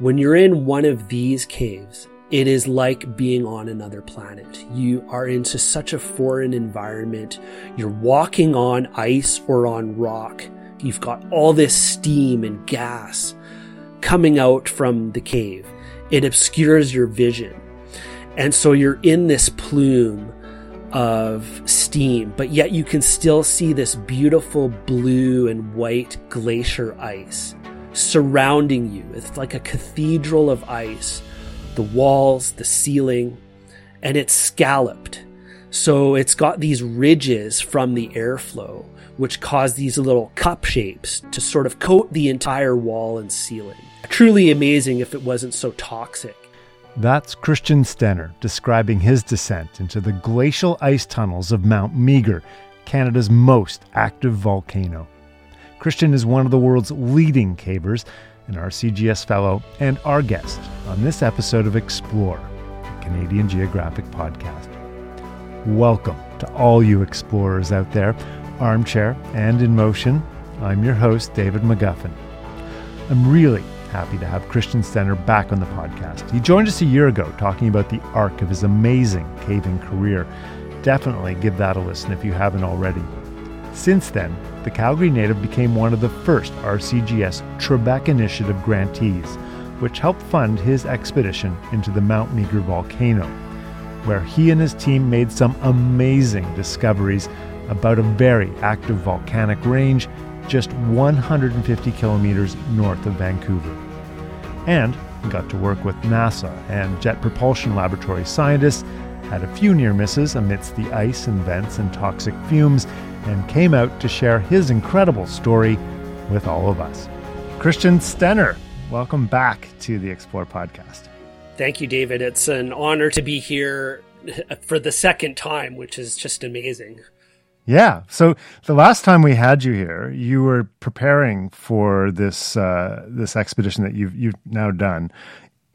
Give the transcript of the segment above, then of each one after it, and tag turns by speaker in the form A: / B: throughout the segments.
A: When you're in one of these caves, it is like being on another planet. You are into such a foreign environment. You're walking on ice or on rock. You've got all this steam and gas coming out from the cave. It obscures your vision. And so you're in this plume of steam, but yet you can still see this beautiful blue and white glacier ice surrounding you. It's like a cathedral of ice. The walls, the ceiling, and it's scalloped. So it's got these ridges from the airflow, which cause these little cup shapes to sort of coat the entire wall and ceiling. Truly amazing if it wasn't so toxic.
B: That's Christian Stenner describing his descent into the glacial ice tunnels of Mount Meager, Canada's most active volcano. Christian is one of the world's leading cavers, an RCGS fellow, and our guest on this episode of Explore, the Canadian Geographic podcast. Welcome to all you explorers out there, armchair and in motion. I'm your host, David McGuffin. I'm really happy to have Christian Stenner back on the podcast. He joined us a year ago talking about the arc of his amazing caving career. Definitely give that a listen if you haven't already. Since then, the Calgary native became one of the first RCGS Trebek Initiative grantees, which helped fund his expedition into the Mount Meager volcano, where he and his team made some amazing discoveries about a very active volcanic range just 150 kilometers north of Vancouver and got to work with NASA and Jet Propulsion Laboratory scientists, had a few near misses amidst the ice and vents and toxic fumes, and came out to share his incredible story with all of us. Christian Stenner, welcome back to the Explore podcast.
A: Thank you, David. It's an honor to be here for the second time, which is just amazing.
B: Yeah. So the last time we had you here, you were preparing for this uh, this expedition that you've you've now done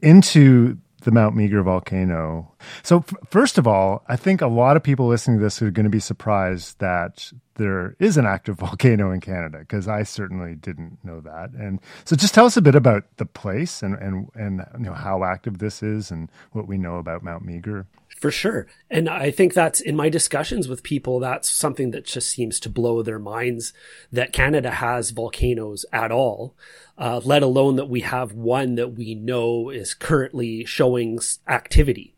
B: into the Mount Meager volcano. So f- first of all, I think a lot of people listening to this are going to be surprised that there is an active volcano in Canada because I certainly didn't know that. And so just tell us a bit about the place and and and you know how active this is and what we know about Mount Meager.
A: For sure. And I think that's in my discussions with people, that's something that just seems to blow their minds that Canada has volcanoes at all, uh, let alone that we have one that we know is currently showing activity.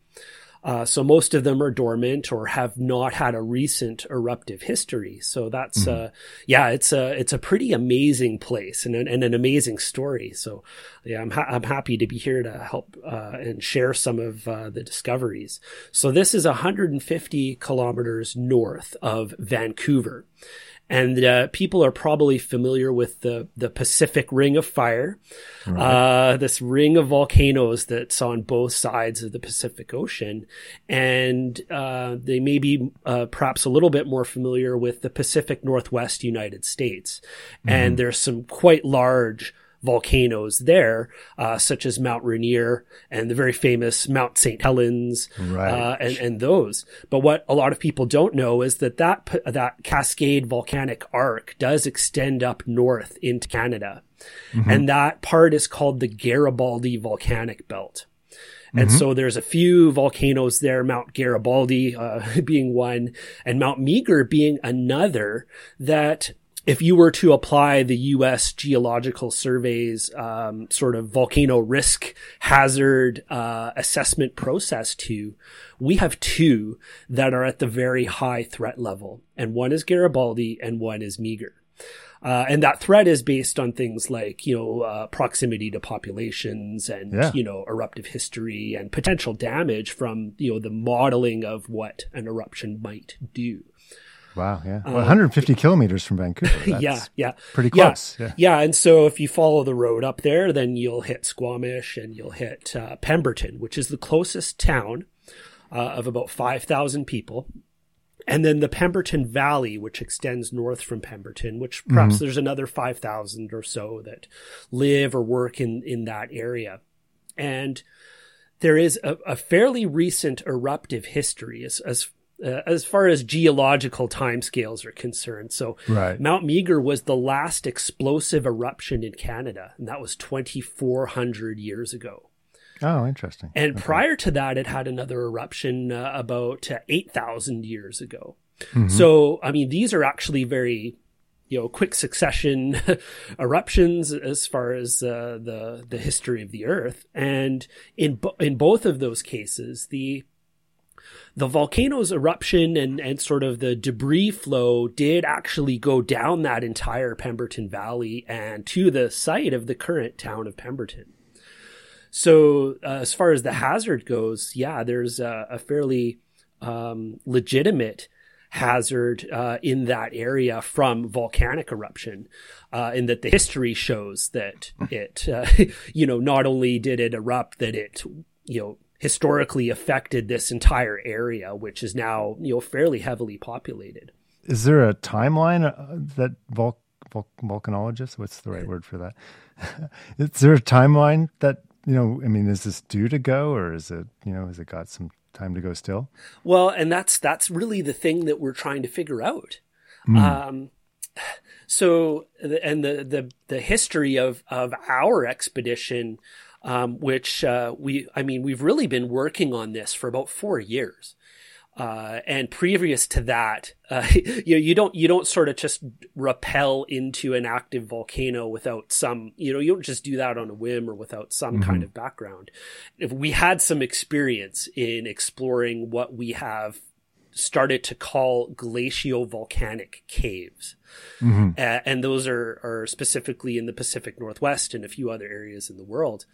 A: Uh, so most of them are dormant or have not had a recent eruptive history. So that's, mm-hmm. uh, yeah, it's a, it's a pretty amazing place and an, and an amazing story. So yeah, I'm, ha- I'm happy to be here to help, uh, and share some of, uh, the discoveries. So this is 150 kilometers north of Vancouver. And uh, people are probably familiar with the, the Pacific Ring of Fire, right. uh, this ring of volcanoes that's on both sides of the Pacific Ocean. And uh, they may be uh, perhaps a little bit more familiar with the Pacific Northwest United States. Mm-hmm. And there's some quite large volcanoes there, uh, such as Mount Rainier and the very famous Mount St. Helens, right. uh, and, and those. But what a lot of people don't know is that that, that Cascade volcanic arc does extend up north into Canada. Mm-hmm. And that part is called the Garibaldi volcanic belt. And mm-hmm. so there's a few volcanoes there, Mount Garibaldi uh, being one, and Mount Meager being another that if you were to apply the U.S. Geological Survey's um, sort of volcano risk hazard uh, assessment process to, we have two that are at the very high threat level, and one is Garibaldi and one is Meager. Uh, and that threat is based on things like, you know, uh, proximity to populations and, yeah. you know, eruptive history and potential damage from, you know, the modeling of what an eruption might do.
B: Wow, yeah. Well, 150 um, kilometers from Vancouver.
A: yeah, yeah.
B: Pretty close.
A: Yeah, yeah, yeah. And so if you follow the road up there, then you'll hit Squamish and you'll hit uh, Pemberton, which is the closest town uh, of about 5,000 people. And then the Pemberton Valley, which extends north from Pemberton, which perhaps mm-hmm. there's another 5,000 or so that live or work in, in that area. And there is a, a fairly recent eruptive history as, as uh, as far as geological timescales are concerned. So
B: right.
A: Mount Meager was the last explosive eruption in Canada, and that was 2,400 years ago.
B: Oh, interesting.
A: And okay. prior to that, it had another eruption uh, about uh, 8,000 years ago. Mm-hmm. So, I mean, these are actually very, you know, quick succession eruptions as far as uh, the the history of the Earth. And in bo- in both of those cases, the the volcano's eruption and, and sort of the debris flow did actually go down that entire Pemberton Valley and to the site of the current town of Pemberton. So, uh, as far as the hazard goes, yeah, there's a, a fairly um, legitimate hazard uh, in that area from volcanic eruption, uh, in that the history shows that it, uh, you know, not only did it erupt, that it, you know, historically affected this entire area, which is now you know fairly heavily populated.
B: Is there a timeline uh, that vul- vul- volcanologists? What's the right word for that? is there a timeline that you know? I mean, is this due to go, or is it you know has it got some time to go still?
A: Well, and that's that's really the thing that we're trying to figure out. Mm. Um, so, and the the the history of of our expedition um, which uh, we, I mean, we've really been working on this for about four years. Uh, and previous to that, uh, you know, you don't you don't sort of just rappel into an active volcano without some, you know, you don't just do that on a whim or without some mm-hmm. kind of background. If we had some experience in exploring what we have started to call glacial-volcanic caves. Mm-hmm. Uh, and those are, are specifically in the Pacific Northwest and a few other areas in the world.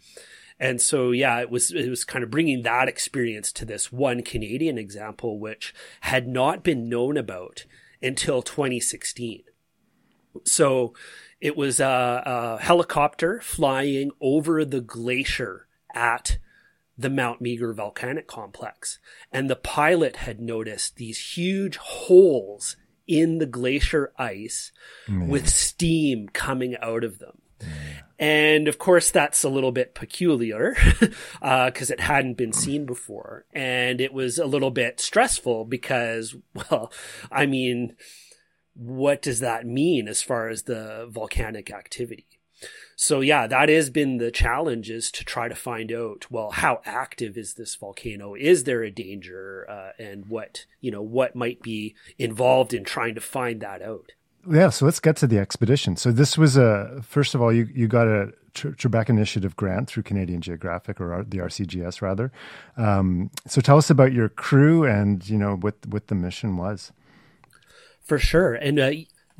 A: And so, yeah, it was, it was kind of bringing that experience to this one Canadian example, which had not been known about until 2016. So it was a, a helicopter flying over the glacier at the Mount Meager volcanic complex. And the pilot had noticed these huge holes in the glacier ice mm. with steam coming out of them. Mm. And of course, that's a little bit peculiar because uh, it hadn't been seen before. And it was a little bit stressful because, well, I mean, what does that mean as far as the volcanic activity? So yeah, that has been the challenge is to try to find out, well, how active is this volcano? Is there a danger? Uh, and what, you know, what might be involved in trying to find that out?
B: Yeah, so let's get to the expedition. So this was a first of all, you you got a Trebek Initiative grant through Canadian Geographic or the RCGS rather. Um, so tell us about your crew and you know what what the mission was.
A: For sure, and uh,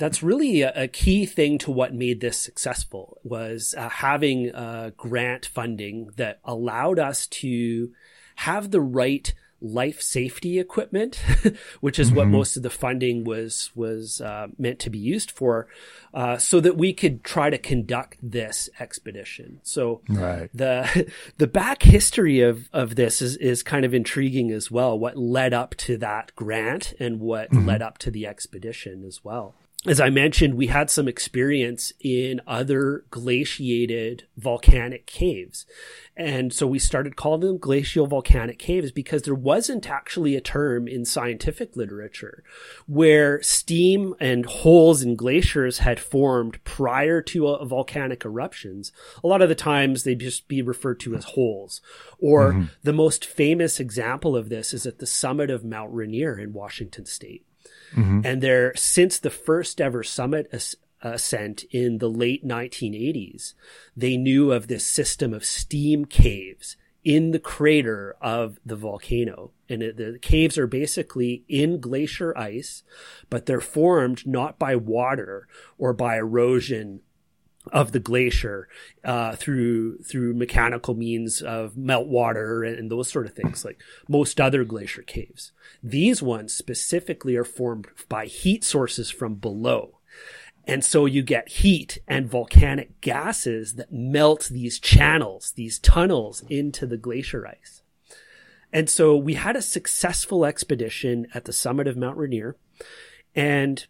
A: that's really a, a, key thing to what made this successful was uh, having uh, grant funding that allowed us to have the right life safety equipment, which is mm-hmm. what most of the funding was was uh, meant to be used for, uh, so that we could try to conduct this expedition. So
B: right.
A: the the back history of of this is is kind of intriguing as well. What led up to that grant and what mm-hmm. led up to the expedition as well as I mentioned, we had some experience in other glaciated volcanic caves. And so we started calling them glacial volcanic caves because there wasn't actually a term in scientific literature where steam and holes in glaciers had formed prior to a, volcanic eruptions. A lot of the times they'd just be referred to as holes. Or mm-hmm. the most famous example of this is at the summit of Mount Rainier in Washington state. Mm-hmm. And there, since the first ever summit as- ascent in the late 1980s, they knew of this system of steam caves in the crater of the volcano. And it, the caves are basically in glacier ice, but they're formed not by water or by erosion of the glacier uh, through through mechanical means of meltwater and, and those sort of things, like most other glacier caves. These ones specifically are formed by heat sources from below. And so you get heat and volcanic gases that melt these channels, these tunnels into the glacier ice. And so we had a successful expedition at the summit of Mount Rainier. And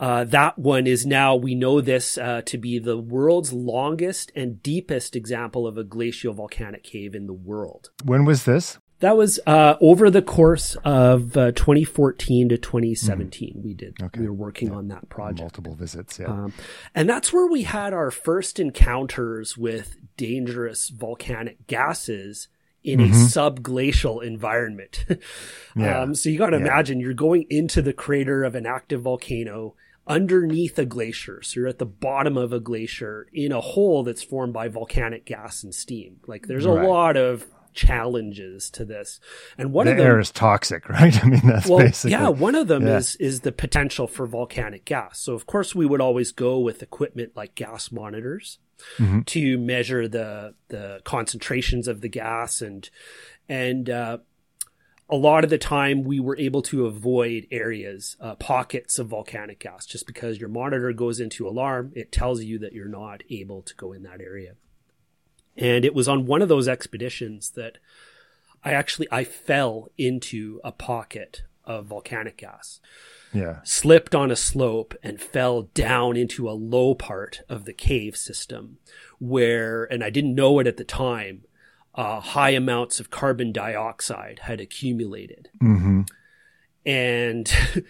A: uh, that one is now, we know this uh, to be the world's longest and deepest example of a glacial volcanic cave in the world.
B: When was this?
A: That was uh, over the course of uh, 2014 to 2017. Mm. We did. Okay. We were working yeah. on that project.
B: Multiple visits, yeah. Um,
A: and that's where we had our first encounters with dangerous volcanic gases in mm-hmm. a subglacial environment. yeah. um, so you got to yeah. imagine you're going into the crater of an active volcano underneath a glacier. So you're at the bottom of a glacier in a hole that's formed by volcanic gas and steam. Like there's a right. lot of challenges to this. And one
B: the
A: of them
B: air is toxic, right? I mean, that's well, basically
A: yeah. One of them yeah. is is the potential for volcanic gas. So of course we would always go with equipment like gas monitors mm-hmm. to measure the the concentrations of the gas and and uh, a lot of the time we were able to avoid areas, uh, pockets of volcanic gas, just because your monitor goes into alarm. It tells you that you're not able to go in that area. And it was on one of those expeditions that I actually I fell into a pocket of volcanic gas.
B: Yeah.
A: Slipped on a slope and fell down into a low part of the cave system where and I didn't know it at the time. Uh, high amounts of carbon dioxide had accumulated.
B: Mm-hmm.
A: And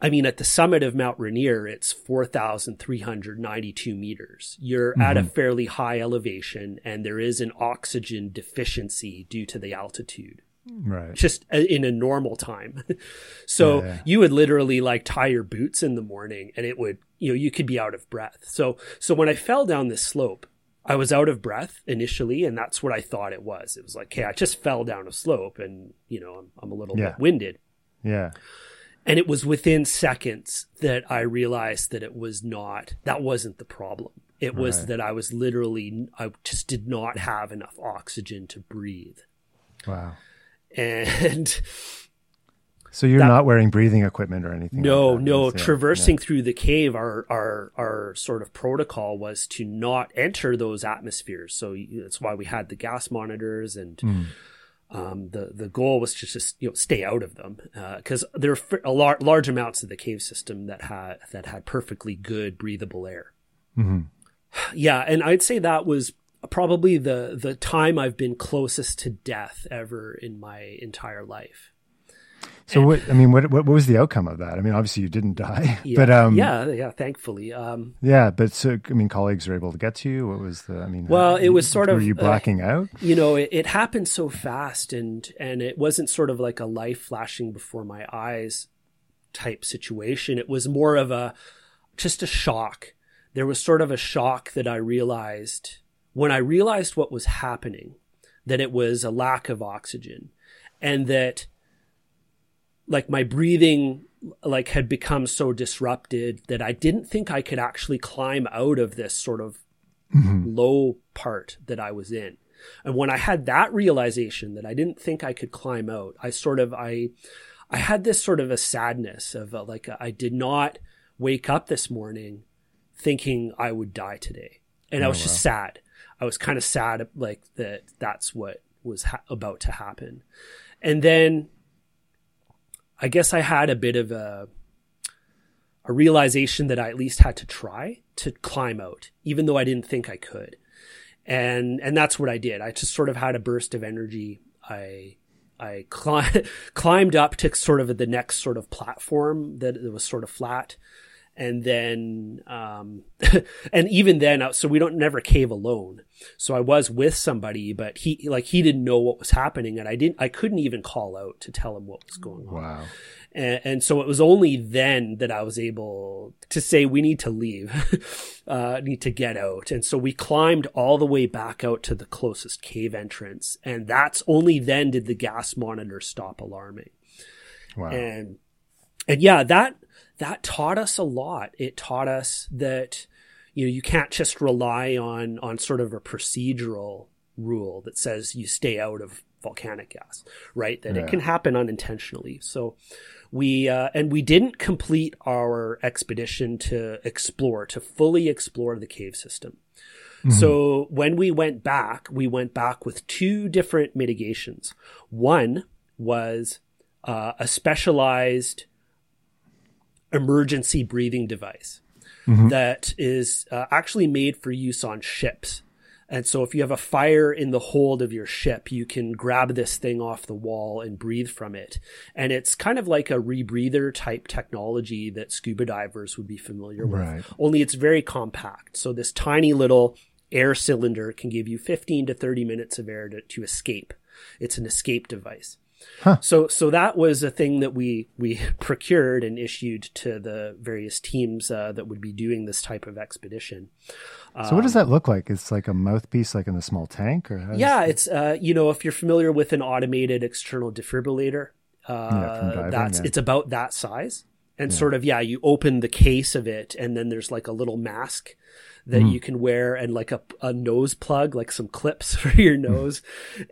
A: I mean, at the summit of Mount Rainier, it's 4,392 meters. You're mm-hmm. at a mm-hmm. fairly high elevation, and there is an oxygen deficiency due to the altitude.
B: Right.
A: Just uh, in a normal time. so yeah. you would literally like tie your boots in the morning and it would, you know, you could be out of breath. So, so when I fell down this slope, I was out of breath initially, and that's what I thought it was. It was like, hey, I just fell down a slope and, you know, I'm, I'm a little yeah. bit winded.
B: Yeah.
A: And it was within seconds that I realized that it was not, that wasn't the problem. It was right. that I was literally, I just did not have enough oxygen to breathe.
B: Wow.
A: And
B: so you're that, not wearing breathing equipment or anything?
A: No, like no. Traversing through the cave, our, our, our sort of protocol was to not enter those atmospheres. So that's why we had the gas monitors and, mm um, the the goal was to just you know stay out of them because uh, there are a lar- large amounts of the cave system that had that had perfectly good breathable air.
B: Mm-hmm.
A: Yeah, and I'd say that was probably the the time I've been closest to death ever in my entire life.
B: So and, what? I mean, what, what, what was the outcome of that? I mean, obviously you didn't die,
A: yeah,
B: but um,
A: yeah, yeah, thankfully, um,
B: yeah. But so I mean, colleagues were able to get to you. What was the? I mean,
A: well, it was sort
B: were
A: of.
B: Were you blacking uh, out?
A: You know, it, it happened so fast, and and it wasn't sort of like a life flashing before my eyes type situation. It was more of a just a shock. There was sort of a shock that I realized when I realized what was happening, that it was a lack of oxygen, and that like my breathing like had become so disrupted that I didn't think I could actually climb out of this sort of mm-hmm. low part that I was in. And when I had that realization that I didn't think I could climb out, I sort of I I had this sort of a sadness of a, like I did not wake up this morning thinking I would die today. And oh, I was wow. just sad. I was kind of sad like that that's what was ha- about to happen. And then I guess I had a bit of a a realization that I at least had to try to climb out, even though I didn't think I could. And and that's what I did. I just sort of had a burst of energy. I I cli- climbed up to sort of the next sort of platform that was sort of flat and then um, and even then uh, so we don't never cave alone. So i was with somebody but he like he didn't know what was happening and i didn't i couldn't even call out to tell him what was going on.
B: Wow.
A: And, and so it was only then that i was able to say we need to leave. Uh, need to get out. And so we climbed all the way back out to the closest cave entrance. And that's only then did the gas monitor stop alarming.
B: Wow.
A: And and yeah that that taught us a lot. It taught us that you know you can't just rely on on sort of a procedural rule that says you stay out of volcanic gas, right? That yeah. it can happen unintentionally. So we uh, and we didn't complete our expedition to explore to fully explore the cave system. Mm-hmm. So when we went back, we went back with two different mitigations. One was uh, a specialized emergency breathing device mm-hmm. that is uh, actually made for use on ships. And so if you have a fire in the hold of your ship, you can grab this thing off the wall and breathe from it. And it's kind of like a rebreather type technology that scuba divers would be familiar with. Right. Only it's very compact. So this tiny little air cylinder can give you 15 to 30 minutes of air to, to escape. It's an escape device. Huh. So, so that was a thing that we we procured and issued to the various teams uh, that would be doing this type of expedition.
B: So, what does that look like? It's like a mouthpiece, like in a small tank, or
A: yeah, it's uh, you know, if you're familiar with an automated external defibrillator, uh, yeah, diving, that's yeah. it's about that size, and yeah. sort of yeah, you open the case of it, and then there's like a little mask that mm. you can wear and like a, a nose plug, like some clips for your hmm. nose.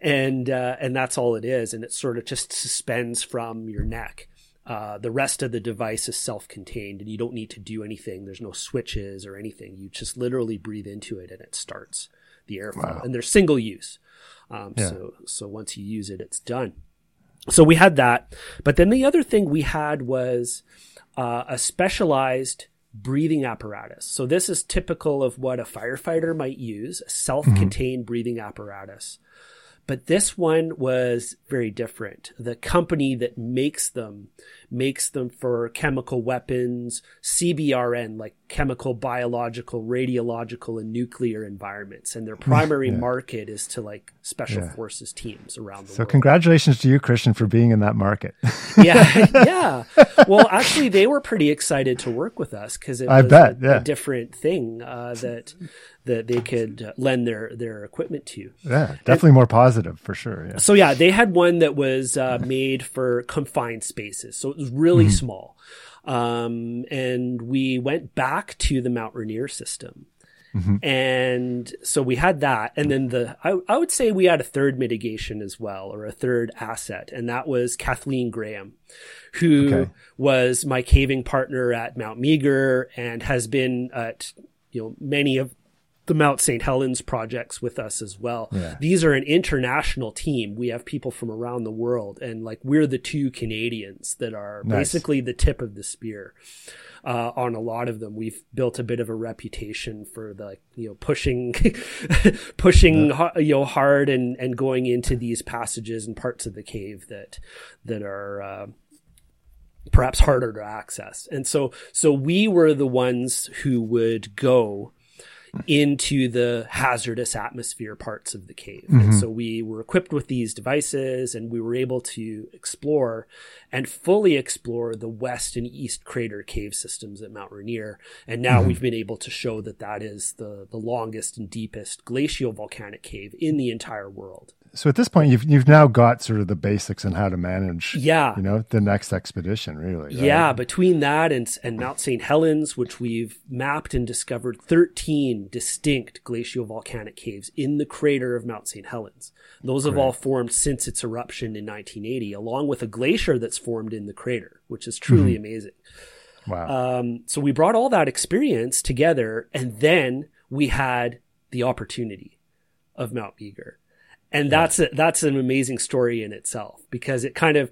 A: And, uh, and that's all it is. And it sort of just suspends from your neck. Uh, the rest of the device is self-contained and you don't need to do anything. There's no switches or anything. You just literally breathe into it and it starts the airflow wow. and they're single use. Um, yeah. so, so once you use it, it's done. So we had that. But then the other thing we had was, uh, a specialized breathing apparatus. So this is typical of what a firefighter might use, a self-contained mm-hmm. breathing apparatus. But this one was very different. The company that makes them makes them for chemical weapons, CBRN, like chemical, biological, radiological, and nuclear environments. And their primary yeah. market is to like special yeah. forces teams around the
B: so
A: world. So
B: congratulations to you, Christian, for being in that market.
A: yeah. Yeah. Well, actually, they were pretty excited to work with us because it was bet, a, yeah. a, different thing uh, that that they could lend their their equipment to.
B: Yeah, definitely and, more positive for sure. Yeah.
A: So yeah, they had one that was uh, made for confined spaces, so was really mm-hmm. small. Um, and we went back to the Mount Rainier system. Mm-hmm. And so we had that. And then the, I, I, would say we had a third mitigation as well, or a third asset. And that was Kathleen Graham, who okay. was my caving partner at Mount Meager and has been at, you know, many of the Mount St. Helens projects with us as well. Yeah. These are an international team. We have people from around the world and like we're the two Canadians that are nice. basically the tip of the spear. Uh, on a lot of them, we've built a bit of a reputation for the, you know, pushing, pushing, yeah. you know, hard and, and going into these passages and parts of the cave that, that are, uh, perhaps harder to access. And so, so we were the ones who would go into the hazardous atmosphere parts of the cave. Mm-hmm. And so we were equipped with these devices and we were able to explore and fully explore the west and east crater cave systems at Mount Rainier. And now mm-hmm. we've been able to show that that is the, the longest and deepest glacial volcanic cave in the entire world
B: so at this point you've you've now got sort of the basics on how to manage
A: yeah.
B: you know the next expedition really right?
A: yeah between that and and mount st helens which we've mapped and discovered 13 distinct glacial volcanic caves in the crater of mount st helens. Those have all formed since its eruption in 1980 along with a glacier that's formed in the crater which is truly mm-hmm. amazing.
B: Wow.
A: Um, so we brought all that experience together and then we had the opportunity of mount meager and that's a, that's an amazing story in itself because it kind of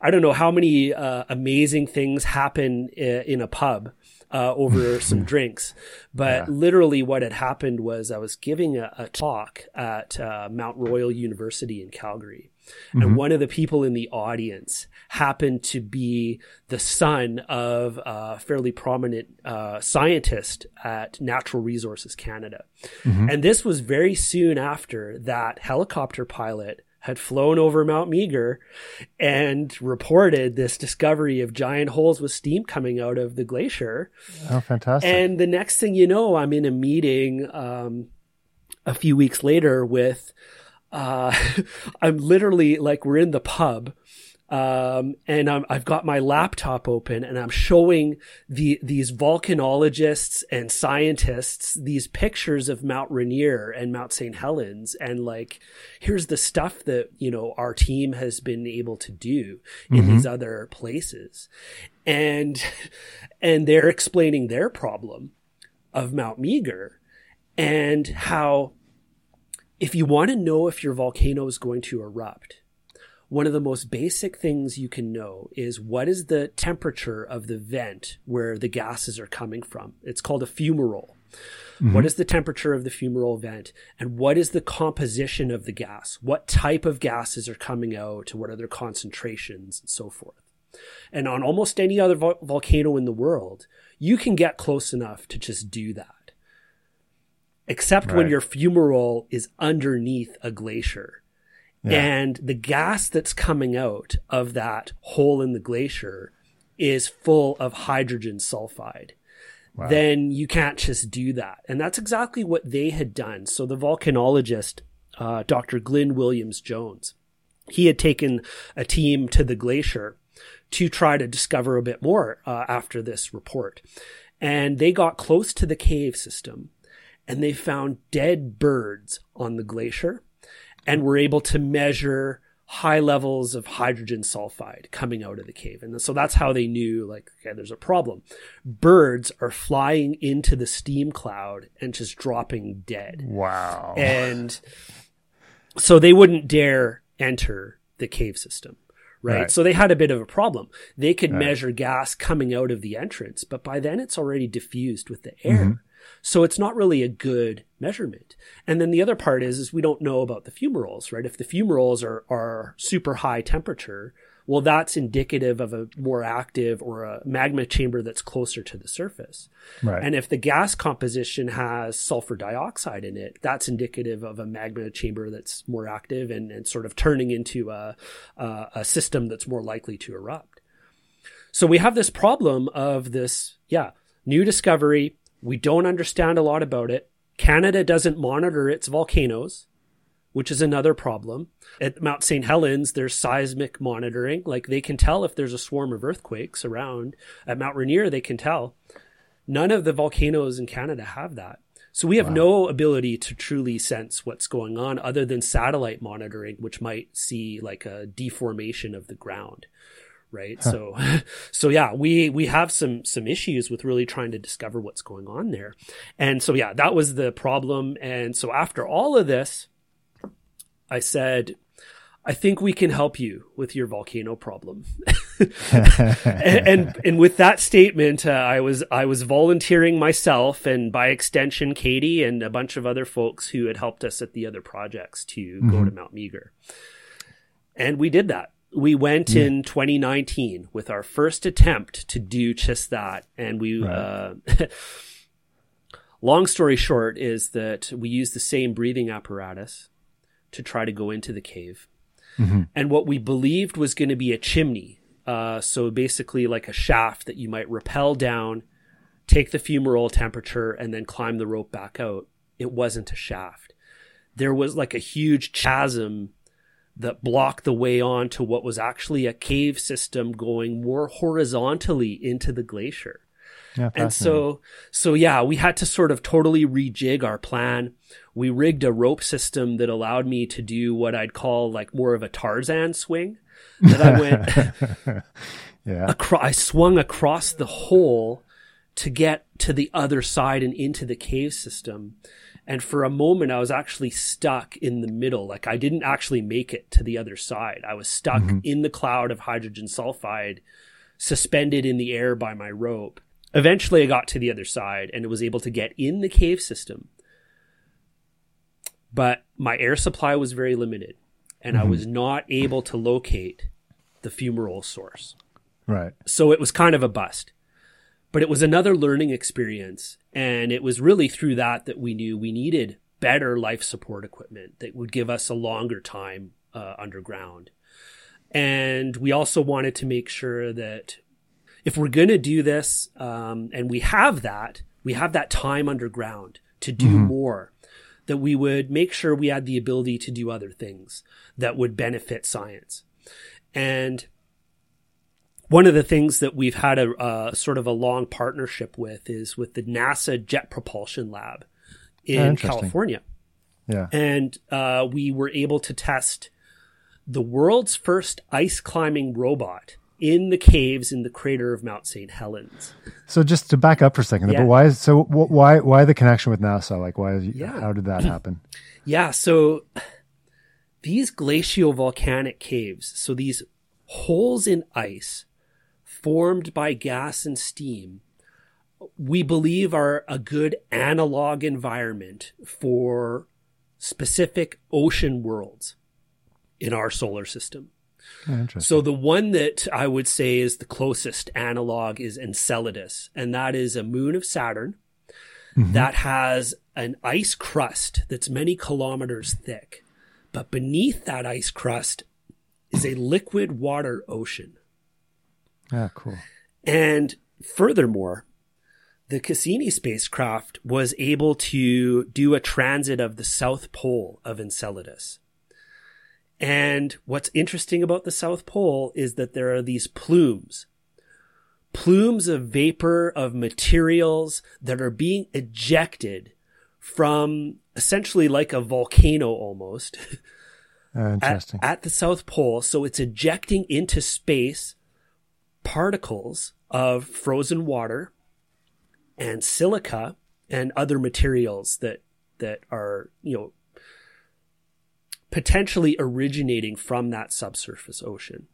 A: I don't know how many uh, amazing things happen in a pub uh, over some drinks, but yeah. literally what had happened was I was giving a, a talk at uh, Mount Royal University in Calgary, Mm-hmm. And one of the people in the audience happened to be the son of a fairly prominent uh, scientist at Natural Resources Canada. Mm-hmm. And this was very soon after that helicopter pilot had flown over Mount Meager and reported this discovery of giant holes with steam coming out of the glacier.
B: Oh, fantastic.
A: And the next thing you know, I'm in a meeting um, a few weeks later with uh, I'm literally like we're in the pub. Um, and i have got my laptop open and I'm showing the, these volcanologists and scientists these pictures of Mount Rainier and Mount St. Helens. And like, here's the stuff that, you know, our team has been able to do in mm-hmm. these other places. And, and they're explaining their problem of Mount Meager and how if you want to know if your volcano is going to erupt, one of the most basic things you can know is what is the temperature of the vent where the gases are coming from. It's called a fumarole. Mm-hmm. What is the temperature of the fumarole vent? And what is the composition of the gas? What type of gases are coming out? What are their concentrations and so forth? And on almost any other vo- volcano in the world, you can get close enough to just do that. Except right. when your fumarole is underneath a glacier. Yeah. And the gas that's coming out of that hole in the glacier is full of hydrogen sulfide. Wow. Then you can't just do that. And that's exactly what they had done. So the volcanologist, uh, Dr. Glyn Williams Jones, he had taken a team to the glacier to try to discover a bit more uh, after this report. And they got close to the cave system and they found dead birds on the glacier and were able to measure high levels of hydrogen sulfide coming out of the cave. And so that's how they knew, like, okay, there's a problem. Birds are flying into the steam cloud and just dropping dead.
B: Wow.
A: And so they wouldn't dare enter the cave system. Right? right? So they had a bit of a problem. They could right. measure gas coming out of the entrance, but by then it's already diffused with the air. Mm-hmm. So it's not really a good measurement. And then the other part is, is we don't know about the fumaroles, right? If the fumaroles are, are super high temperature, well, that's indicative of a more active or a magma chamber that's closer to the surface. Right. And if the gas composition has sulfur dioxide in it, that's indicative of a magma chamber that's more active and, and sort of turning into a, a, a system that's more likely to erupt. So we have this problem of this, yeah, new discovery, we don't understand a lot about it. Canada doesn't monitor its volcanoes, which is another problem. At Mount St. Helens, there's seismic monitoring. Like they can tell if there's a swarm of earthquakes around. At Mount Rainier, they can tell. None of the volcanoes in Canada have that. So we have wow. no ability to truly sense what's going on other than satellite monitoring, which might see like a deformation of the ground right? Huh. so so yeah we we have some some issues with really trying to discover what's going on there. And so yeah that was the problem. And so after all of this i said i think we can help you with your volcano problem. And, and, and with that statement uh, i was i was volunteering myself and by extension katie and a bunch of other folks who had helped us at the other projects to mm-hmm. go to mount meager. And we did that we went mm. in 2019 with our first attempt to do just that. And we, right. uh, long story short is that we used the same breathing apparatus to try to go into the cave. Mm-hmm. And what we believed was going to be a chimney. Uh, so basically like a shaft that you might rappel down, take the fumarole temperature and then climb the rope back out. It wasn't a shaft. There was like a huge chasm that blocked the way on to what was actually a cave system going more horizontally into the glacier. Yeah, and so, so yeah, we had to sort of totally rejig our plan. We rigged a rope system that allowed me to do what I'd call like more of a Tarzan swing. That I went, yeah, across, I swung across the hole to get to the other side and into the cave system. And for a moment, I was actually stuck in the middle. Like I didn't actually make it to the other side. I was stuck mm-hmm. in the cloud of hydrogen sulfide, suspended in the air by my rope. Eventually, I got to the other side and was able to get in the cave system. But my air supply was very limited, and mm-hmm. I was not able to locate the fumarole source.
B: Right.
A: So it was kind of a bust but it was another learning experience. And it was really through that that we knew we needed better life support equipment that would give us a longer time uh, underground. And we also wanted to make sure that if we're going to do this, um, and we have that, we have that time underground to do mm-hmm. more, that we would make sure we had the ability to do other things that would benefit science. And one of the things that we've had a uh, sort of a long partnership with is with the NASA Jet Propulsion Lab in oh, California.
B: Yeah.
A: And uh, we were able to test the world's first ice climbing robot in the caves in the crater of Mount St. Helens.
B: So just to back up for a second, yeah. but why is so why why the connection with NASA? Like why yeah. how did that happen?
A: yeah, so these glacial-volcanic caves, so these holes in ice formed by gas and steam we believe are a good analog environment for specific ocean worlds in our solar system. So the one that I would say is the closest analog is Enceladus, and that is a moon of Saturn mm-hmm. that has an ice crust that's many kilometers thick. But beneath that ice crust is a liquid water ocean.
B: Ah, cool.
A: And furthermore, the Cassini spacecraft was able to do a transit of the South Pole of Enceladus. And what's interesting about the South Pole is that there are these plumes, plumes of vapor of materials that are being ejected from essentially like a volcano almost.
B: Uh, interesting.
A: At, at the South Pole. So it's ejecting into space particles of frozen water and silica and other materials that that are, you know, potentially originating from that subsurface ocean.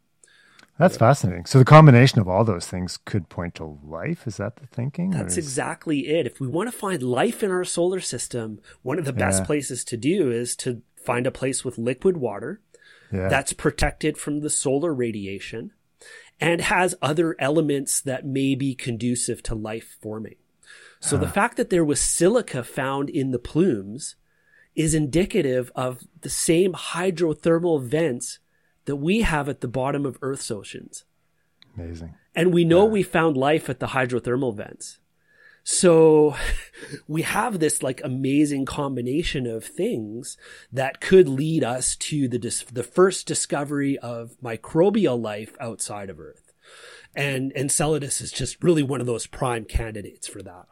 B: That's yeah. fascinating. So the combination of all those things could point to life. Is that the thinking?
A: That's is... exactly it. If we want to find life in our solar system, one of the best yeah. places to do is to find a place with liquid water yeah. that's protected from the solar radiation and has other elements that may be conducive to life forming. So the fact that there was silica found in the plumes is indicative of the same hydrothermal vents that we have at the bottom of Earth's oceans.
B: Amazing.
A: And we know yeah. we found life at the hydrothermal vents. So we have this like amazing combination of things that could lead us to the dis- the first discovery of microbial life outside of Earth. And Enceladus is just really one of those prime candidates for that.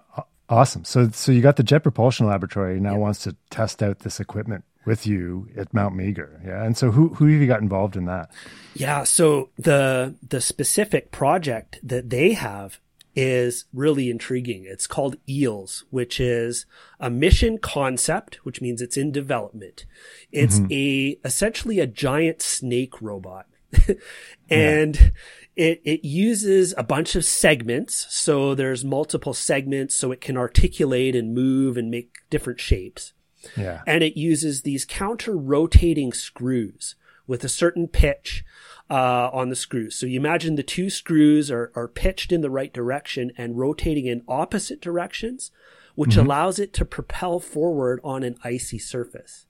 B: Awesome. So, so you got the Jet Propulsion Laboratory now yeah. wants to test out this equipment with you at Mount Meager. Yeah. And so who, who have you got involved in that?
A: Yeah. So the, the specific project that they have is really intriguing. It's called EELS, which is a mission concept, which means it's in development. It's mm-hmm. a, essentially a giant snake robot. and yeah it, it uses a bunch of segments. So there's multiple segments so it can articulate and move and make different shapes.
B: Yeah.
A: And it uses these counter rotating screws with a certain pitch uh, on the screws. So you imagine the two screws are, are pitched in the right direction and rotating in opposite directions, which mm-hmm. allows it to propel forward on an icy surface.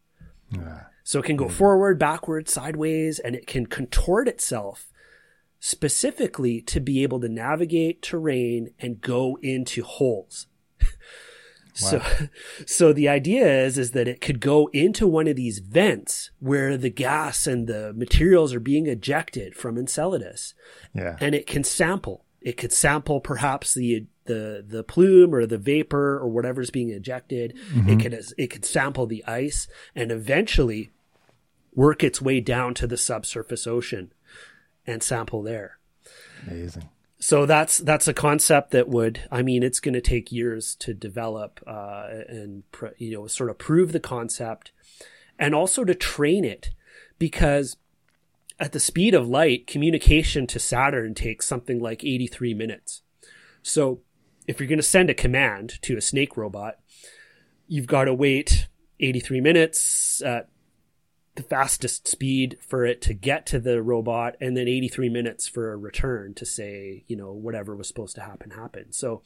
A: Yeah. So it can go forward, backward, sideways, and it can contort itself specifically to be able to navigate terrain and go into holes. So, so the idea is, is that it could go into one of these vents where the gas and the materials are being ejected from Enceladus.
B: Yeah.
A: And it can sample. It could sample perhaps the, the, the plume or the vapor or whatever's being ejected. Mm-hmm. It could, it could sample the ice and eventually work its way down to the subsurface ocean and sample there.
B: Amazing.
A: So that's that's a concept that would I mean it's going to take years to develop uh, and you know sort of prove the concept and also to train it because at the speed of light communication to Saturn takes something like 83 minutes. So if you're going to send a command to a snake robot you've got to wait 83 minutes at the fastest speed for it to get to the robot and then 83 minutes for a return to say, you know, whatever was supposed to happen happened. So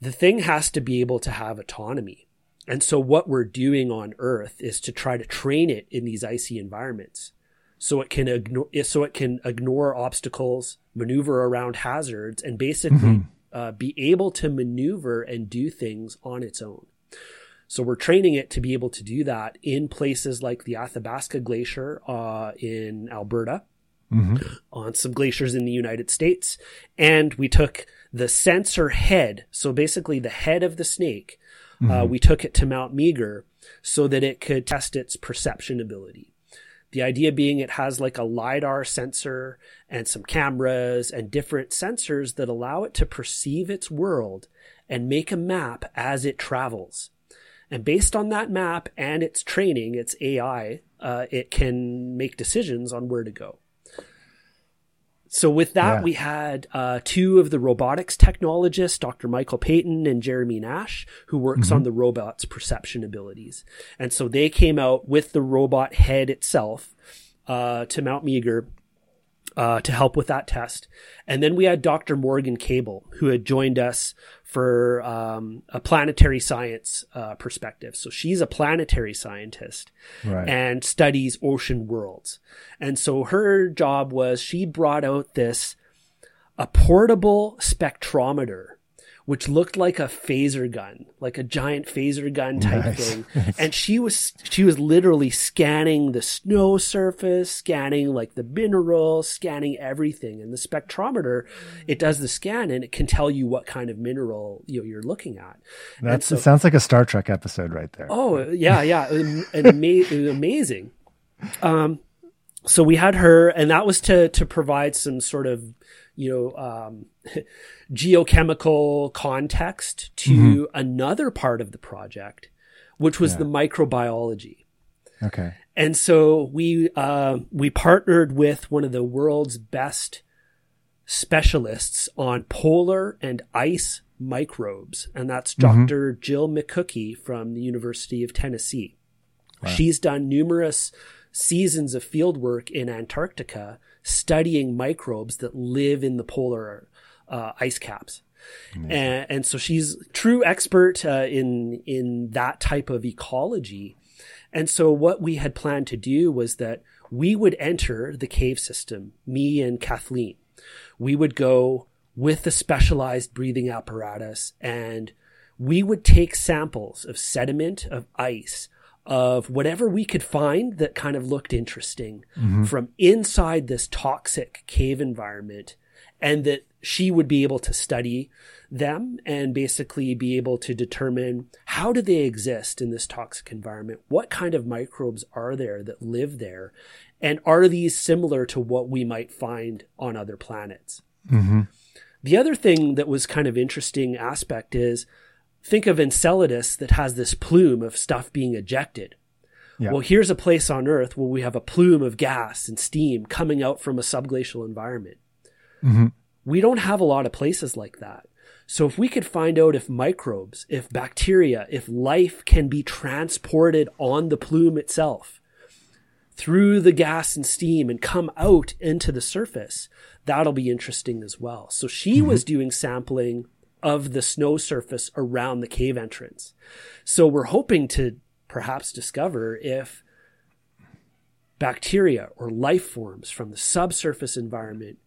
A: the thing has to be able to have autonomy. And so what we're doing on Earth is to try to train it in these icy environments so it can ignore so it can ignore obstacles, maneuver around hazards and basically mm-hmm. uh, be able to maneuver and do things on its own. So we're training it to be able to do that in places like the Athabasca Glacier uh, in Alberta, mm-hmm. on some glaciers in the United States. And we took the sensor head, so basically the head of the snake, uh, mm-hmm. uh, we took it to Mount Meager so that it could test its perception ability. The idea being it has like a LiDAR sensor and some cameras and different sensors that allow it to perceive its world and make a map as it travels. And based on that map and its training, its AI, uh, it can make decisions on where to go. So with that,
B: Yeah.
A: we had uh, two of the robotics technologists, Dr. Michael Paton and Jeremy Nash, who works on the robot's perception abilities. And so they came out with the robot head itself uh, to Mount Meager uh, to help with that test. And then we had Dr. Morgan Cable, who had joined us for um, a planetary science uh, perspective. So she's a planetary scientist
B: Right.
A: and studies ocean worlds. And so her job was she brought out this a portable spectrometer which looked like a phaser gun, like a giant phaser gun type
B: Nice.
A: thing. And she was she was literally scanning the snow surface, scanning like the minerals, scanning everything. And the spectrometer, it does the scan and it can tell you what kind of mineral you know, you're looking at.
B: That
A: so-
B: sounds like a Star Trek episode right there.
A: Oh yeah, yeah, an ama- it was amazing. Um, so we had her, and that was to to provide some sort of you know um, geochemical context to another part of the project, which was
B: Yeah.
A: the microbiology.
B: Okay.
A: And so we uh, we partnered with one of the world's best specialists on polar and ice microbes, and that's Dr. Jill Mikucki from the University of Tennessee. She's done numerous seasons of field work in Antarctica studying microbes that live in the polar uh, ice caps. And, and so she's true expert uh, in in that type of ecology. And so what we had planned to do was that we would enter the cave system, me and Kathleen. We would go with the specialized breathing apparatus and we would take samples of sediment, of ice, of whatever we could find that kind of looked interesting mm-hmm. from inside this toxic cave environment and that she would be able to study them and basically be able to determine how do they exist in this toxic environment? What kind of microbes are there that live there? And are these similar to what we might find on other planets? Mm-hmm. The other thing that was kind of interesting aspect is think of enceladus that has this plume of stuff being ejected
B: Yeah.
A: well here's a place on earth where we have a plume of gas and steam coming out from a subglacial environment mm-hmm. we don't have a lot of places like that. So if we could find out if microbes, if bacteria, if life can be transported on the plume itself through the gas and steam and come out into the surface, that'll be interesting as well. So she was mm-hmm. doing sampling of the snow surface around the cave entrance. So we're hoping to perhaps discover if bacteria or life forms from the subsurface environment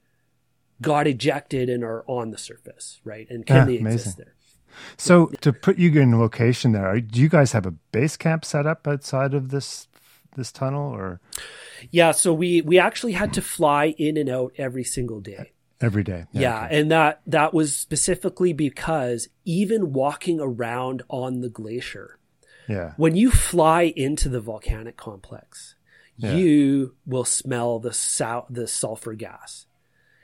A: got ejected and are on the surface, right? And can
B: Yeah,
A: they
B: amazing.
A: exist there?
B: So to put you in location there, are- do you guys have a base camp set up outside of this this tunnel, or
A: Yeah, so we we actually had to fly in and out every single day.
B: Every day?
A: Yeah,
B: okay.
A: and that that was specifically because even walking around on the glacier,
B: yeah,
A: when you fly into the volcanic complex,
B: Yeah.
A: you will smell the sal- the sulfur gas.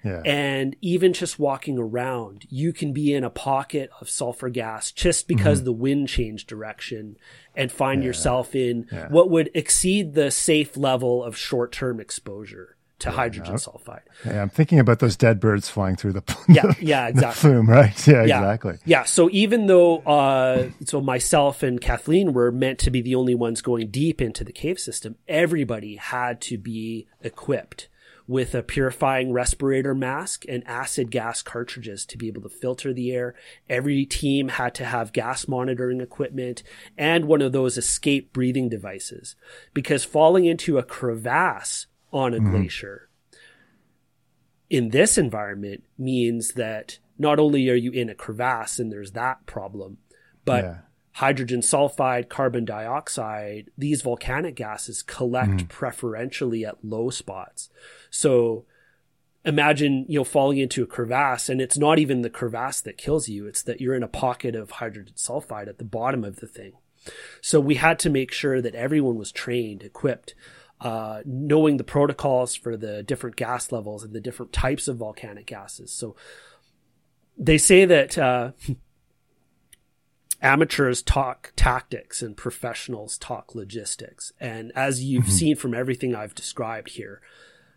B: yeah,
A: And even just walking around, you can be in a pocket of sulfur gas just because mm-hmm. the wind changed direction and find yourself in
B: Yeah.
A: what would exceed the safe level of short term exposure to hydrogen sulfide.
B: yeah. I'm thinking about those dead birds flying through the
A: Yeah, yeah, exactly.
B: flume, right? Yeah,
A: Yeah.
B: exactly.
A: Yeah. So even though, uh, so myself and Kathleen were meant to be the only ones going deep into the cave system, everybody had to be equipped with a purifying respirator mask and acid gas cartridges to be able to filter the air. Every team had to have gas monitoring equipment and one of those escape breathing devices because falling into a crevasse on a mm-hmm. glacier in this environment means that not only are you in a crevasse and there's that problem, but
B: Yeah.
A: hydrogen sulfide, carbon dioxide, these volcanic gases collect mm-hmm. preferentially at low spots. So imagine, you know, falling into a crevasse and it's not even the crevasse that kills you. It's that you're in a pocket of hydrogen sulfide at the bottom of the thing. So we had to make sure that everyone was trained, equipped, uh, knowing the protocols for the different gas levels and the different types of volcanic gases. So they say that uh, amateurs talk tactics and professionals talk logistics. And as you've seen from everything I've described here,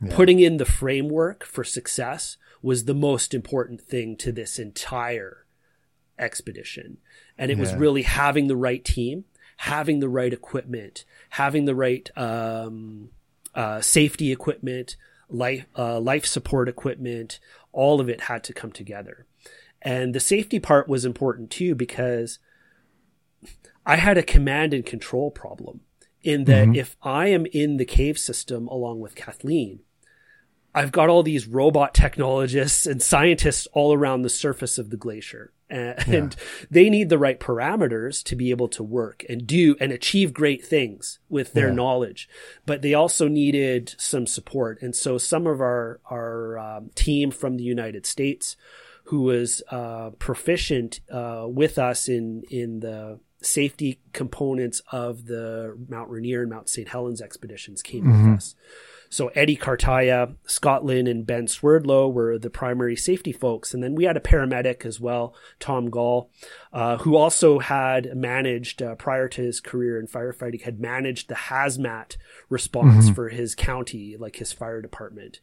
A: Yeah. Putting in the framework for success was the most important thing to this entire expedition. And it yeah. was really having the right team, having the right equipment, having the right um, uh, safety equipment, life uh, life support equipment. All of it had to come together, and the safety part was important too because I had a command and control problem in that mm-hmm. if I am in the cave system along with Kathleen, I've got all these robot technologists and scientists all around the surface of the glacier. And yeah. they need the right parameters to be able to work and do and achieve great things with their yeah. knowledge. But they also needed some support. And so some of our, our um, team from the United States who was uh, proficient uh, with us in, in the safety components of the Mount Rainier and Mount St. Helens expeditions came mm-hmm. with us. So Eddie Cartaya, Scott Lynn, and Ben Swerdlow were the primary safety folks. And then we had a paramedic as well, Tom Gall, uh, who also had managed, uh, prior to his career in firefighting, had managed the hazmat response mm-hmm. for his county, like his fire department.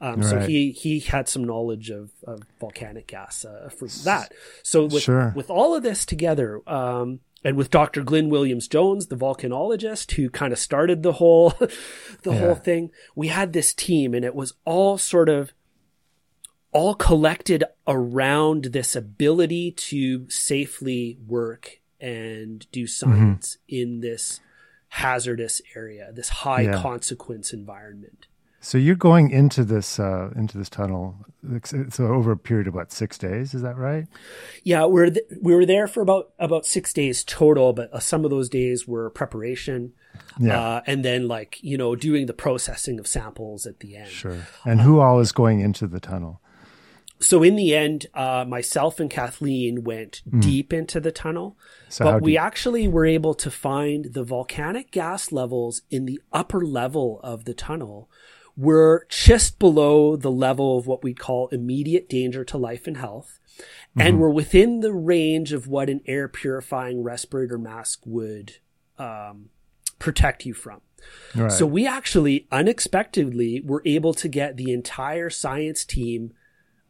A: Um, right. So he, he had some knowledge of, of volcanic gas uh, for that. So with, sure. with all of this together, um, and with Dr. Glyn Williams Jones, the volcanologist who kind of started the whole the yeah. whole thing, we had this team and it was all sort of all collected around this ability to safely work and do science mm-hmm. in this hazardous area, this high yeah. consequence environment.
B: So you're going into this uh, into this tunnel. So over a period of what six days? Is that right?
A: Yeah, we're th- we were there for about about six days total, but uh, some of those days were preparation. Yeah, uh, and then like you know doing the processing of samples at the end.
B: Sure. And who all is going into the tunnel?
A: So in the end, uh, myself and Kathleen went mm. deep into the tunnel, so but we actually were able to find the volcanic gas levels in the upper level of the tunnel we're just below the level of what we'd call immediate danger to life and health. Mm-hmm. And we're within the range of what an air purifying respirator mask would um, protect you from. Right. So we actually unexpectedly were able to get the entire science team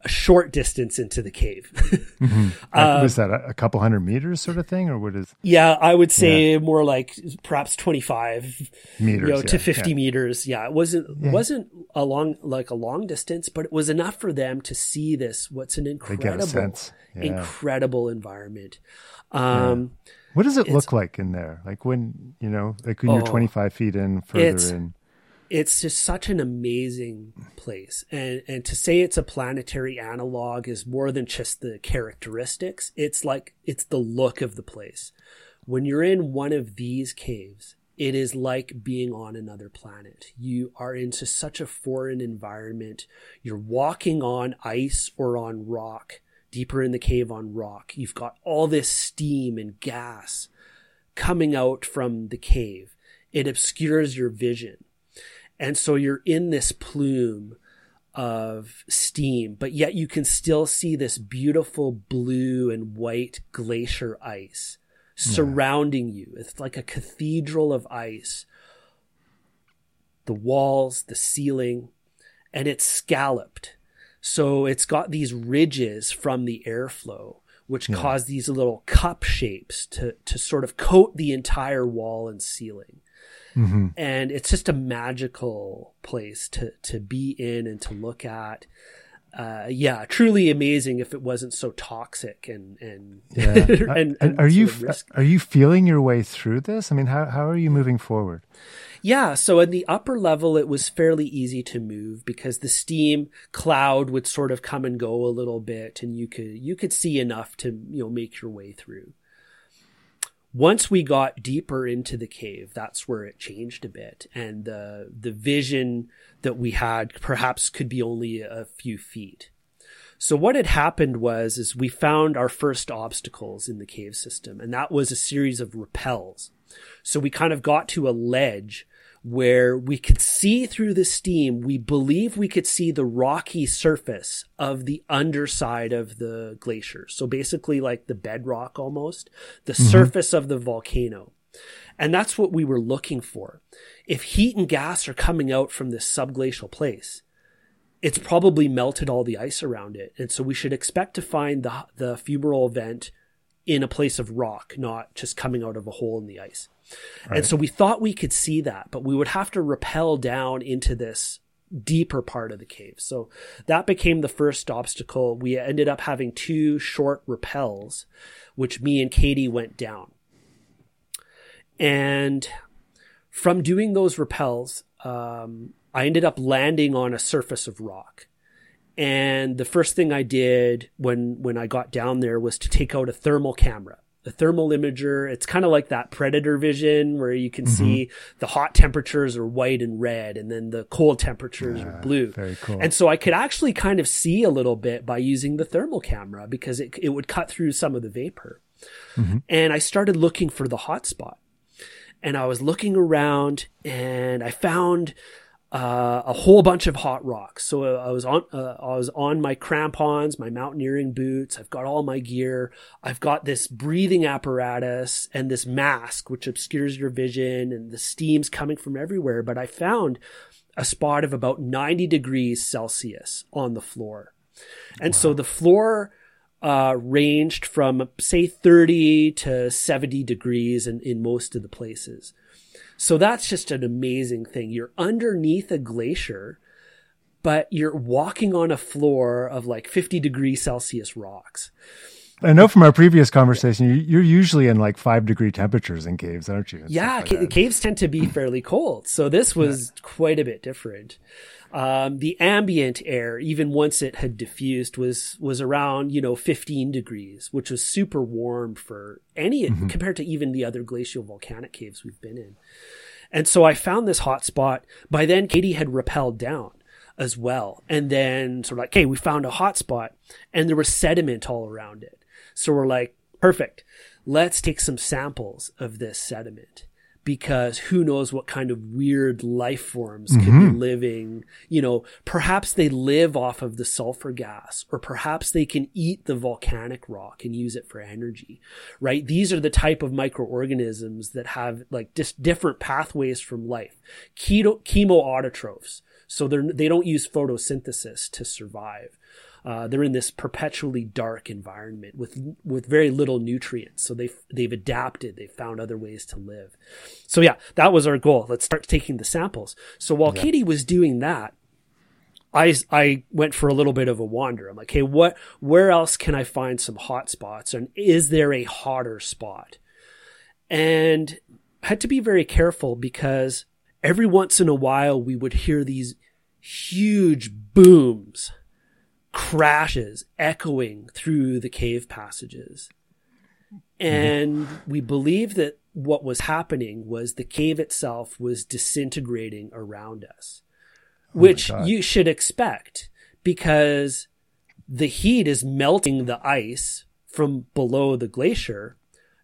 A: a short distance into the cave.
B: mm-hmm. uh, was that a, couple hundred meters sort of thing or what is
A: yeah i would say yeah. more like perhaps 25 meters you know, yeah, to 50 yeah. meters. Yeah it wasn't wasn't a long like a long distance but it was enough for them to see this what's an incredible incredible environment. Um
B: what does it look like in there? Like when you know like when oh, you're 25 feet in further in
A: it's just such an amazing place. And and to say it's a planetary analog is more than just the characteristics. It's like it's the look of the place. When you're in one of these caves, it is like being on another planet. You are into such a foreign environment. You're walking on ice or on rock, deeper in the cave on rock. You've got all this steam and gas coming out from the cave. It obscures your vision and so you're in this plume of steam, but yet you can still see this beautiful blue and white glacier ice surrounding you. It's like a cathedral of ice. The walls, the ceiling, and it's scalloped. So it's got these ridges from the airflow, which yeah. cause these little cup shapes to, to sort of coat the entire wall and ceiling. Mm-hmm. And it's just a magical place to, to be in and to look at. Uh, yeah, truly amazing if it wasn't so toxic and and
B: yeah. and, and, are you are you feeling your way through this? I mean, how how are you moving forward?
A: Yeah, so in the upper level, it was fairly easy to move because the steam cloud would sort of come and go a little bit, and you could you could see enough to you know make your way through once we got deeper into the cave, that's where it changed a bit. And the, the vision that we had perhaps could be only a few feet. So what had happened was, is we found our first obstacles in the cave system, and that was a series of rappels. So we kind of got to a ledge where we could see through the steam. We believe we could see the rocky surface of the underside of the glacier. So basically like the bedrock almost, the mm-hmm. surface of the volcano. And that's what we were looking for. If heat and gas are coming out from this subglacial place, it's probably melted all the ice around it. And so we should expect to find the, the fumarole vent in a place of rock, not just coming out of a hole in the ice. Right. And so we thought we could see that, but we would have to rappel down into this deeper part of the cave. So that became the first obstacle. We ended up having two short rappels, which me and Katie went down. And from doing those rappels, um, I ended up landing on a surface of rock. And the first thing I did when, when I got down there was to take out a thermal camera the thermal imager. It's kind of like that predator vision where you can mm-hmm. see the hot temperatures are white and red and then the cold temperatures yeah, are blue.
B: Very cool.
A: And so I could actually kind of see a little bit by using the thermal camera because it, it would cut through some of the vapor. Mm-hmm. And I started looking for the hot spot. And I was looking around and I found uh, a whole bunch of hot rocks. So uh, I was on uh, I was on my crampons, my mountaineering boots. I've got all my gear. I've got this breathing apparatus and this mask which obscures your vision and the steam's coming from everywhere. But I found a spot of about 90 degrees Celsius on the floor. And wow. so the floor uh, ranged from say 30 to 70 degrees in, in most of the places. So that's just an amazing thing. You're underneath a glacier, but you're walking on a floor of like 50 degrees Celsius rocks.
B: I know from our previous conversation, you're usually in like five degree temperatures in caves, aren't you?
A: yeah, ca- caves tend to be fairly cold. So this was yeah. quite a bit different. Um, the ambient air, even once it had diffused, was was around you know 15 degrees, which was super warm for any mm-hmm. compared to even the other glacial volcanic caves we've been in. And so I found this hot spot. By then, Katie had rappelled down as well, and then sort of like, hey, we found a hot spot, and there was sediment all around it. So we're like, perfect. Let's take some samples of this sediment because who knows what kind of weird life forms mm-hmm. could be living. You know, perhaps they live off of the sulfur gas, or perhaps they can eat the volcanic rock and use it for energy, right? These are the type of microorganisms that have like just different pathways from life. Keto, chemoautotrophs. So they're, they don't use photosynthesis to survive. Uh, they're in this perpetually dark environment with with very little nutrients. So they've they've adapted. They've found other ways to live. So yeah, that was our goal. Let's start taking the samples. So while yeah. Katie was doing that, I I went for a little bit of a wander. I'm like, hey, what? Where else can I find some hot spots? And is there a hotter spot? And I had to be very careful because every once in a while we would hear these huge booms crashes echoing through the cave passages. And we believe that what was happening was the cave itself was disintegrating around us, oh which you should expect because the heat is melting the ice from below the glacier.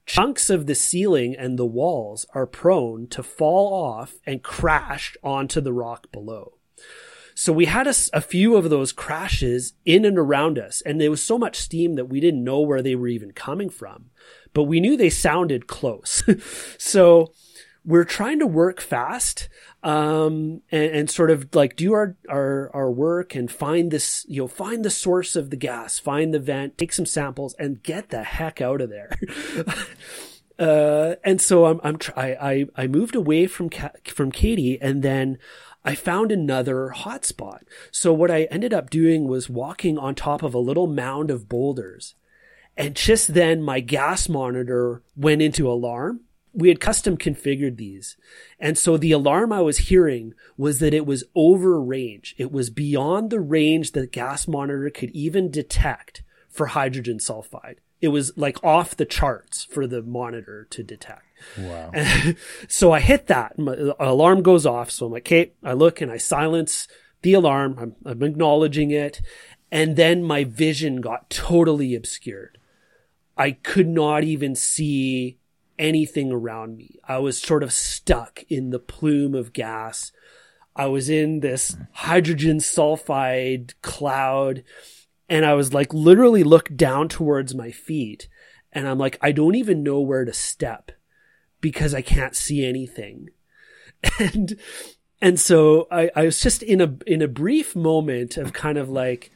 A: Chunks of the ceiling and the walls are prone to fall off and crash onto the rock below. So we had a, a, few of those crashes in and around us, and there was so much steam that we didn't know where they were even coming from, but we knew they sounded close. so we're trying to work fast um, and, and, sort of like do our, our our work and find this you know find the source of the gas, find the vent, take some samples, and get the heck out of there. uh, and so I'm I'm try, I I moved away from from Katie, and then I found another hotspot. So what I ended up doing was walking on top of a little mound of boulders. And just then my gas monitor went into alarm. We had custom configured these. And so the alarm I was hearing was that it was over range. It was beyond the range that gas monitor could even detect for hydrogen sulfide. It was like off the charts for the monitor to detect.
B: Wow.
A: And so I hit that. My alarm goes off. So I'm like, okay, I look and I silence the alarm. I'm, I'm acknowledging it. And then my vision got totally obscured. I could not even see anything around me. I was sort of stuck in the plume of gas. I was in this hydrogen sulfide cloud and I was like literally looked down towards my feet and I'm like, I don't even know where to step because I can't see anything. And, and so I, I was just in a, in a brief moment of kind of like,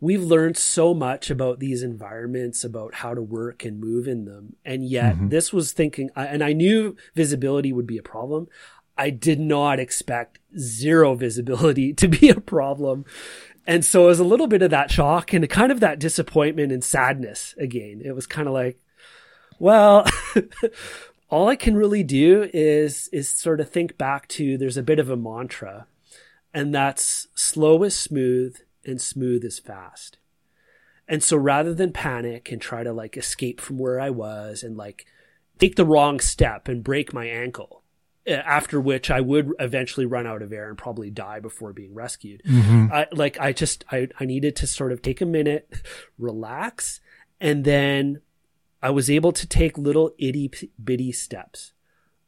A: we've learned so much about these environments, about how to work and move in them. And yet mm-hmm. this was thinking, and I knew visibility would be a problem. I did not expect zero visibility to be a problem. And so it was a little bit of that shock and kind of that disappointment and sadness again. It was kind of like, well, all I can really do is, is sort of think back to there's a bit of a mantra and that's slow is smooth and smooth is fast. And so rather than panic and try to like escape from where I was and like take the wrong step and break my ankle, after which I would eventually run out of air and probably die before being rescued. Mm-hmm. I, like I just I, I needed to sort of take a minute, relax, and then I was able to take little itty bitty steps,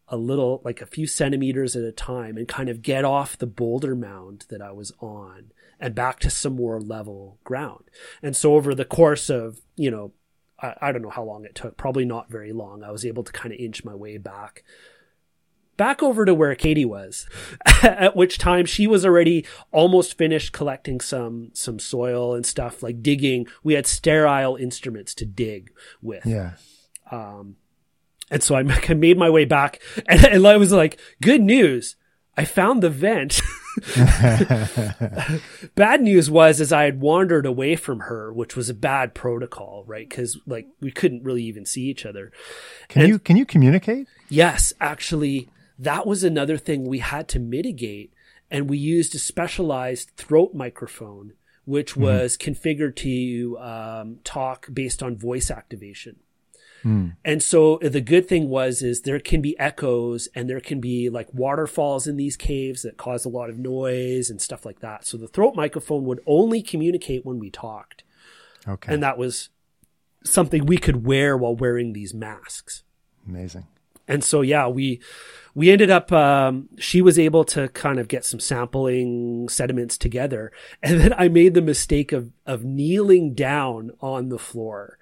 A: a little like a few centimeters at a time, and kind of get off the boulder mound that I was on and back to some more level ground. And so over the course of you know I, I don't know how long it took, probably not very long. I was able to kind of inch my way back back over to where Katie was, at which time she was already almost finished collecting some some soil and stuff like digging. We had sterile instruments to dig with.
B: Yeah.
A: Um, and so I made my way back, and, and I was like, "Good news! I found the vent." bad news was as I had wandered away from her, which was a bad protocol, right? Because like we couldn't really even see each other.
B: Can and, you can you communicate?
A: Yes, actually, that was another thing we had to mitigate. And we used a specialized throat microphone, which mm-hmm. was mm-hmm. configured to um, talk based on voice activation. Mm. And so the good thing was is there can be echoes and there can be like waterfalls in these caves that cause a lot of noise and stuff like that. So the throat microphone would only communicate when we talked.
B: Okay.
A: And that was something we could wear while wearing these masks.
B: Amazing.
A: And so yeah, we we ended up um, she was able to kind of get some sampling sediments together. And then i made the mistake of of kneeling down on the floor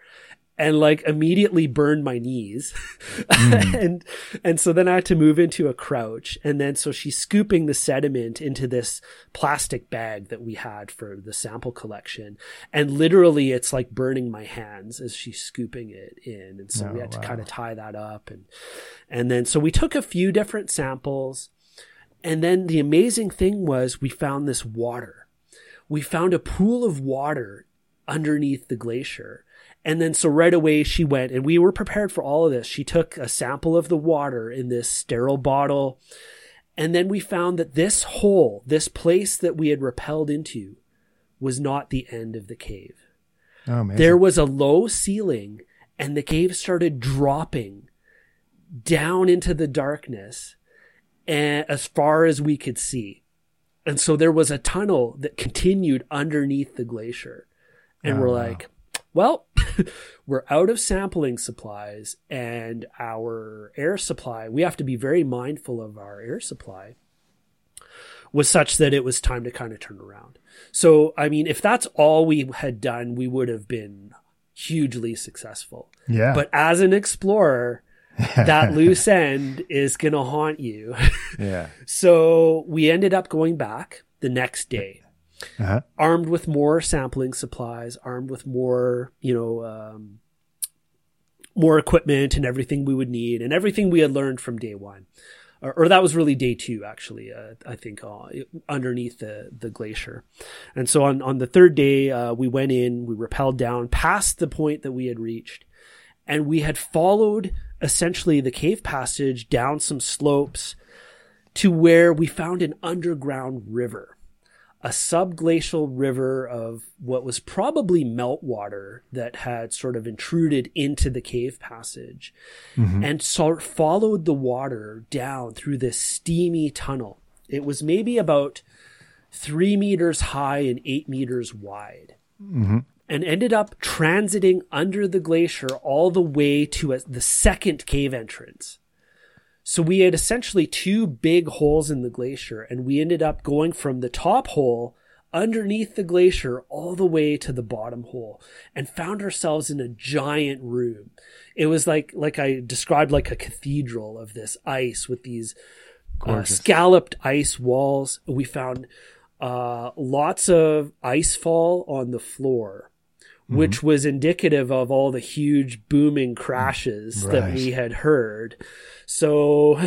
A: and like immediately burned my knees. Mm. and and so then I had to move into a crouch. And then so she's scooping the sediment into this plastic bag that we had for the sample collection. And literally it's like burning my hands as she's scooping it in. And so oh, we had to kind of tie that up. And and then so we took a few different samples. And then the amazing thing was we found this water. We found a pool of water underneath the glacier and then so right away she went and we were prepared for all of this. She took a sample of the water in this sterile bottle. And then we found that this hole, this place that we had repelled into was not the end of the cave. Oh, there was a low ceiling and the cave started dropping down into the darkness and as far as we could see. And so there was a tunnel that continued underneath the glacier. And oh, we're like, well, we're out of sampling supplies and our air supply, we have to be very mindful of our air supply, was such that it was time to kind of turn around. So, I mean, if that's all we had done, we would have been hugely successful.
B: Yeah.
A: But as an explorer, that loose end is going to haunt you.
B: yeah.
A: So we ended up going back the next day uh-huh. armed with more sampling supplies, armed with more, you know, um, more equipment and everything we would need and everything we had learned from day one. Or, or that was really day two, actually, uh, I think, uh, underneath the, the glacier. And so on, on the third day, uh, we went in, we rappelled down past the point that we had reached, and we had followed essentially the cave passage down some slopes to where we found an underground river a subglacial river of what was probably meltwater that had sort of intruded into the cave passage mm-hmm. and sort followed the water down through this steamy tunnel. It was maybe about three meters high and eight meters wide. Mm-hmm. And ended up transiting under the glacier all the way to a, the second cave entrance. So we had essentially two big holes in the glacier, and we ended up going from the top hole underneath the glacier all the way to the bottom hole and found ourselves in a giant room. It was like, like I described, like a cathedral of this ice with these uh, scalloped ice walls. We found uh, lots of ice fall on the floor mm-hmm. which was indicative of all the huge booming crashes right. that we had heard. So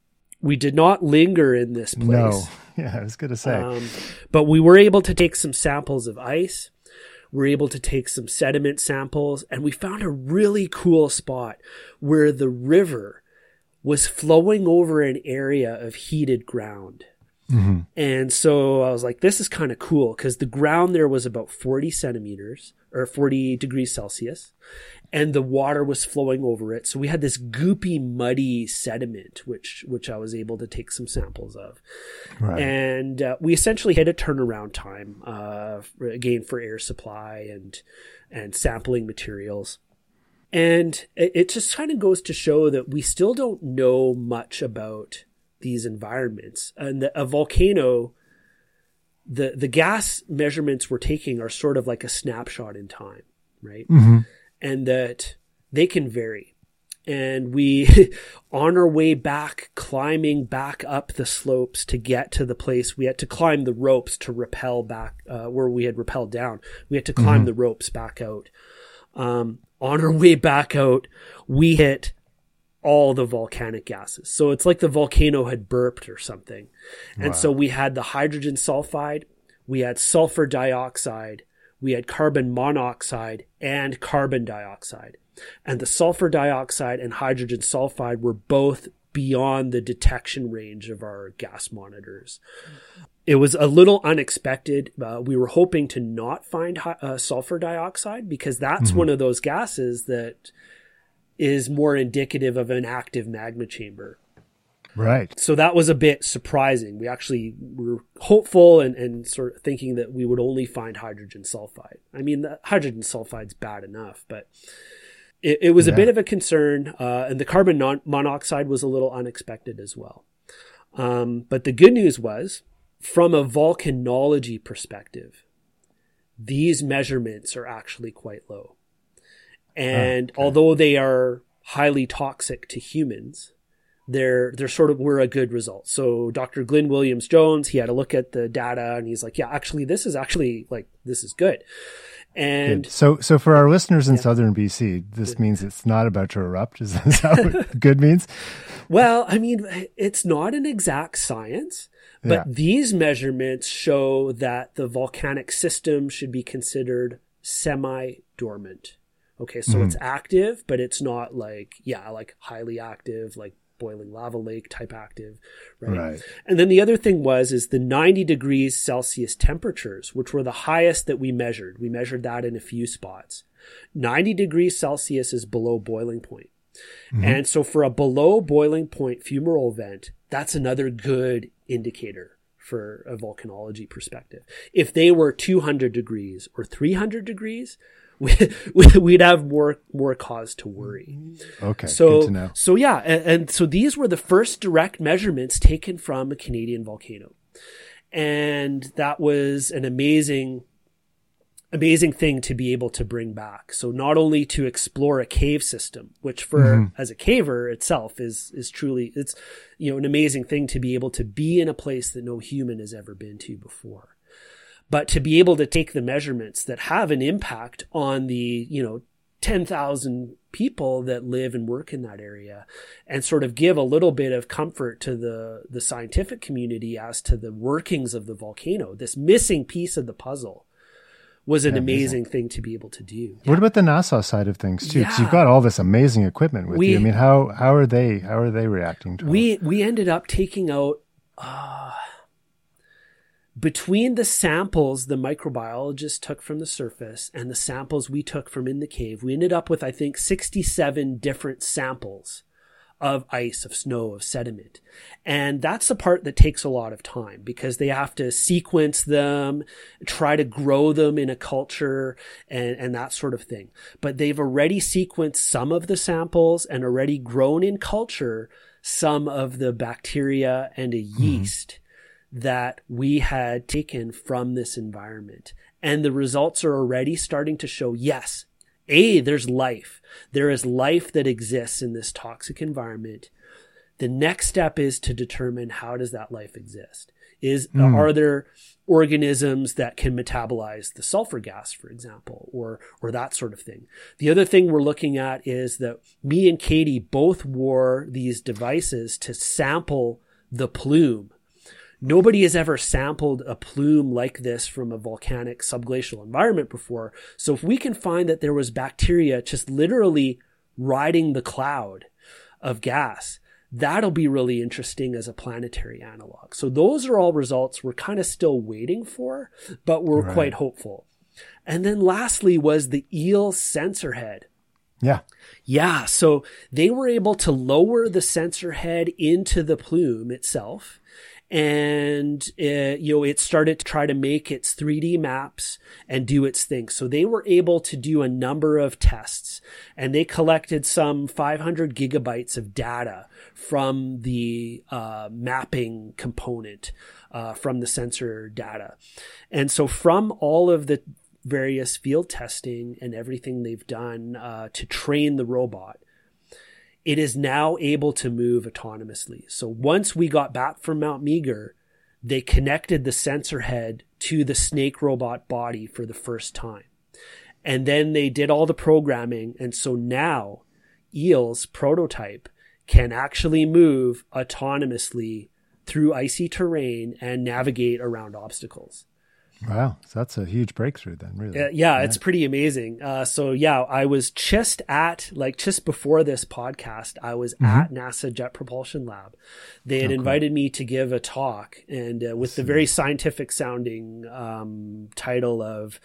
A: we did not linger in this place. No.
B: Yeah, I was going to say. Um,
A: but we were able to take some samples of ice. We were able to take some sediment samples, and we found a really cool spot where the river was flowing over an area of heated ground. Mm-hmm. And so I was like, this is kind of cool because the ground there was about 40 centimeters or 40 degrees Celsius and the water was flowing over it. So we had this goopy, muddy sediment, which, which I was able to take some samples of. Right. And uh, we essentially had a turnaround time, uh, again for air supply and, and sampling materials. And it, it just kind of goes to show that we still don't know much about these environments. And the, a volcano, the the gas measurements we're taking are sort of like a snapshot in time, right? Mm-hmm. And that they can vary. And we, on our way back, climbing back up the slopes to get to the place, we had to climb the ropes to rappel back uh, where we had rappelled down. We had to climb mm-hmm. the ropes back out. Um, on our way back out, we hit all the volcanic gases. So it's like the volcano had burped or something. And wow. so we had the hydrogen sulfide, we had sulfur dioxide, we had carbon monoxide and carbon dioxide. And the sulfur dioxide and hydrogen sulfide were both beyond the detection range of our gas monitors. It was a little unexpected. Uh, we were hoping to not find uh, sulfur dioxide because that's mm-hmm. one of those gases that is more indicative of an active magma chamber.
B: Right.
A: So that was a bit surprising. We actually were hopeful and, and sort of thinking that we would only find hydrogen sulfide. I mean, the hydrogen sulfide's bad enough, but it, it was yeah. a bit of a concern. Uh, and the carbon non- monoxide was a little unexpected as well. Um, but the good news was, from a volcanology perspective, these measurements are actually quite low. Ah, and oh, okay. although they are highly toxic to humans, they're they're sort of were a good result. So Dr. Glyn Williams Jones, he had a look at the data and he's like, yeah, actually this is actually like this is good. And
B: good. so so for our listeners in yeah. southern BC, this good. means it's not about to erupt. Is that what good means?
A: Well, I mean, it's not an exact science, but yeah. these measurements show that the volcanic system should be considered semi dormant. Okay, so mm. it's active, but it's not like, yeah, like highly active, like boiling lava lake type active, right? right? And then the other thing was is the 90 degrees Celsius temperatures, which were the highest that we measured. We measured that in a few spots. 90 degrees Celsius is below boiling point. Mm-hmm. And so for a below boiling point fumarole vent, that's another good indicator for a volcanology perspective. If they were 200 degrees or 300 degrees, we, we'd have more more cause to worry.
B: Okay,
A: so so yeah, and, and, so these were the first direct measurements taken from a Canadian volcano, and that was an amazing amazing thing to be able to bring back. So not only to explore a cave system, which for mm-hmm. as a caver itself is is truly it's you know an amazing thing to be able to be in a place that no human has ever been to before but to be able to take the measurements that have an impact on the, you know, 10,000 people that live and work in that area and sort of give a little bit of comfort to the, the scientific community as to the workings of the volcano, this missing piece of the puzzle was an yeah, amazing, thing to be able to do.
B: What about the NASA side of things too? Because yeah. you've got all this amazing equipment with we, you. I mean, how how are they how are they reacting to
A: we, it? We ended up taking out uh, between the samples the microbiologist took from the surface and the samples we took from in the cave, we ended up with, I think, 67 different samples of ice, of snow, of sediment. And that's the part that takes a lot of time because they have to sequence them, try to grow them in a culture and, and that sort of thing. But they've already sequenced some of the samples and already grown in culture some of the bacteria and a mm-hmm. That we had taken from this environment. And the results are already starting to show yes, A, there's life. There is life that exists in this toxic environment. The next step is to determine how does that life exist? Is mm. are there organisms that can metabolize the sulfur gas, for example, or or that sort of thing. The other thing we're looking at is that me and Katie both wore these devices to sample the plume Nobody has ever sampled a plume like this from a volcanic subglacial environment before. So if we can find that there was bacteria just literally riding the cloud of gas, that'll be really interesting as a planetary analog. So those are all results we're kind of still waiting for, but we're right. quite hopeful. And then lastly was the eel sensor head.
B: Yeah.
A: Yeah. So they were able to lower the sensor head into the plume itself and it, you know it started to try to make its 3D maps and do its thing. So they were able to do a number of tests, and they collected some 500 gigabytes of data from the uh, mapping component uh, from the sensor data, and so from all of the various field testing and everything they've done uh, to train the robot it is now able to move autonomously. So once we got back from Mount Meager, they connected the sensor head to the snake robot body for the first time. And then they did all the programming. And so now Eel's prototype can actually move autonomously through icy terrain and navigate around obstacles.
B: Wow, so that's a huge breakthrough then, really.
A: Uh, yeah, yeah, it's pretty amazing. Uh, so yeah, I was just at like just before this podcast, I was mm-hmm. at NASA Jet Propulsion Lab. They had oh, invited cool. me to give a talk, and uh, with the very scientific sounding um, title of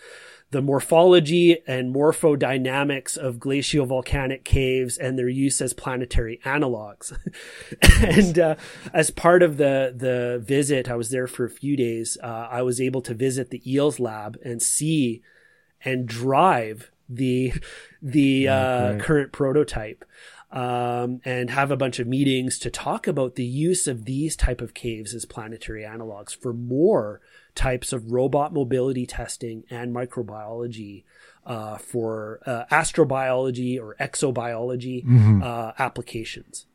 A: the morphology and morphodynamics of glacial volcanic caves and their use as planetary analogs. and uh, as part of the the visit, I was there for a few days. Uh, I was able to visit the EELS lab and see and drive the the uh, current prototype. Um, and have a bunch of meetings to talk about the use of these type of caves as planetary analogs for more types of robot mobility testing and microbiology uh, for uh, astrobiology or exobiology mm-hmm. uh, applications.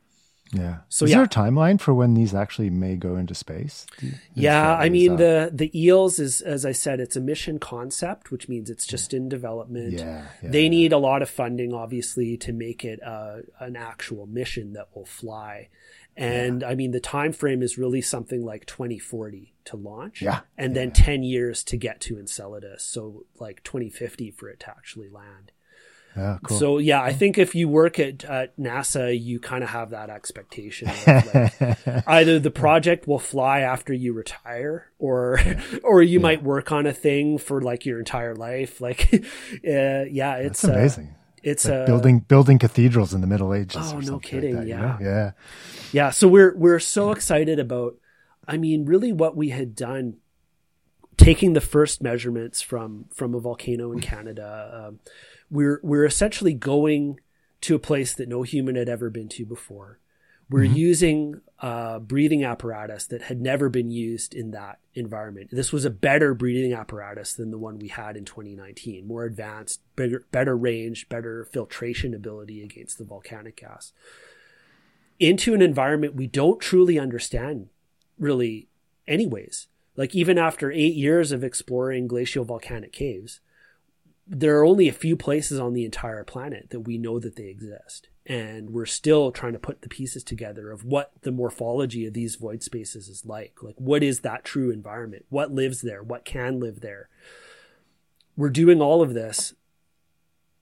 B: Yeah. So is yeah. there a timeline for when these actually may go into space?
A: yeah, I mean that... the the EELS is as I said, it's a mission concept, which means it's just in development. Yeah, yeah they need a lot of funding, obviously, to make it uh, an actual mission that will fly. And yeah. I mean, the time frame is really something like 2040 to launch.
B: Yeah.
A: And
B: yeah.
A: then 10 years to get to Enceladus. So like 2050 for it to actually land.
B: Yeah, cool.
A: So yeah, I think if you work at, at NASA, you kind of have that expectation. Like either the project will fly after you retire, or yeah. or you yeah. might work on a thing for like your entire life. Like, uh, yeah, it's
B: That's amazing.
A: Uh, it's
B: like uh, building building cathedrals in the Middle Ages.
A: Oh, no kidding!
B: Like that,
A: yeah,
B: you know? yeah,
A: yeah. So we're we're so excited about. I mean, really, what we had done, taking the first measurements from from a volcano in Canada, um, we're we're essentially going to a place that no human had ever been to before. We're mm-hmm. using a breathing apparatus that had never been used in that environment. This was a better breathing apparatus than the one we had in 2019, more advanced, bigger, better range, better filtration ability against the volcanic gas. Into an environment we don't truly understand, really, anyways. Like, even after eight years of exploring glacial volcanic caves, there are only a few places on the entire planet that we know that they exist. And we're still trying to put the pieces together of what the morphology of these void spaces is like. Like, what is that true environment? What lives there? What can live there? We're doing all of this.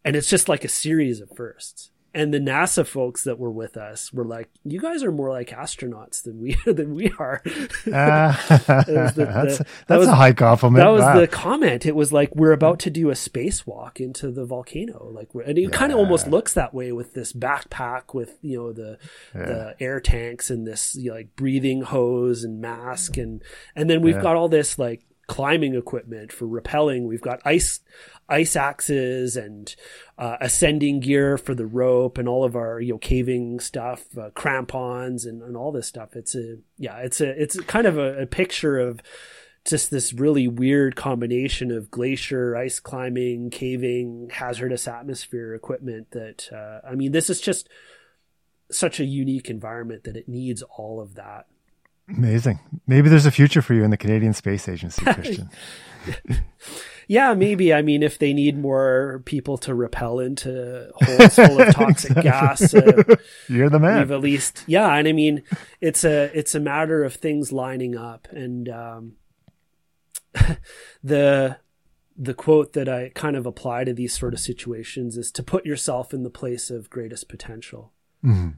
A: And it's just like a series of firsts and the NASA folks that were with us were like, "You guys are more like astronauts than we than we are." Uh,
B: the, the, that's that was, a high compliment.
A: That was wow. the comment. It was like we're about to do a spacewalk into the volcano, like, and it yeah. kind of almost looks that way with this backpack with you know the yeah. the air tanks and this you know, like breathing hose and mask and and then we've yeah. got all this like climbing equipment for rappelling. We've got ice ice axes and uh, ascending gear for the rope and all of our you know caving stuff, uh, crampons and, and all this stuff. It's a yeah, it's a it's kind of a, a picture of just this really weird combination of glacier, ice climbing, caving, hazardous atmosphere equipment. That uh, I mean, this is just such a unique environment that it needs all of that.
B: Amazing. Maybe there's a future for you in the Canadian Space Agency, Christian.
A: yeah, maybe. I mean, if they need more people to repel into holes full of toxic gas, uh,
B: you're the man.
A: We've at least, yeah. And I mean, it's a it's a matter of things lining up, and um, the the quote that I kind of apply to these sort of situations is to put yourself in the place of greatest potential. Mm-hmm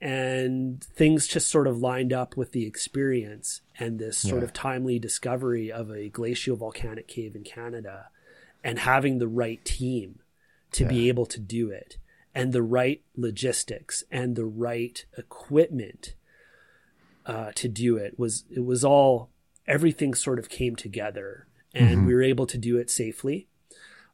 A: and things just sort of lined up with the experience and this sort yeah. of timely discovery of a glacial volcanic cave in Canada and having the right team to yeah. be able to do it and the right logistics and the right equipment uh, to do it was it was all everything sort of came together and mm-hmm. we were able to do it safely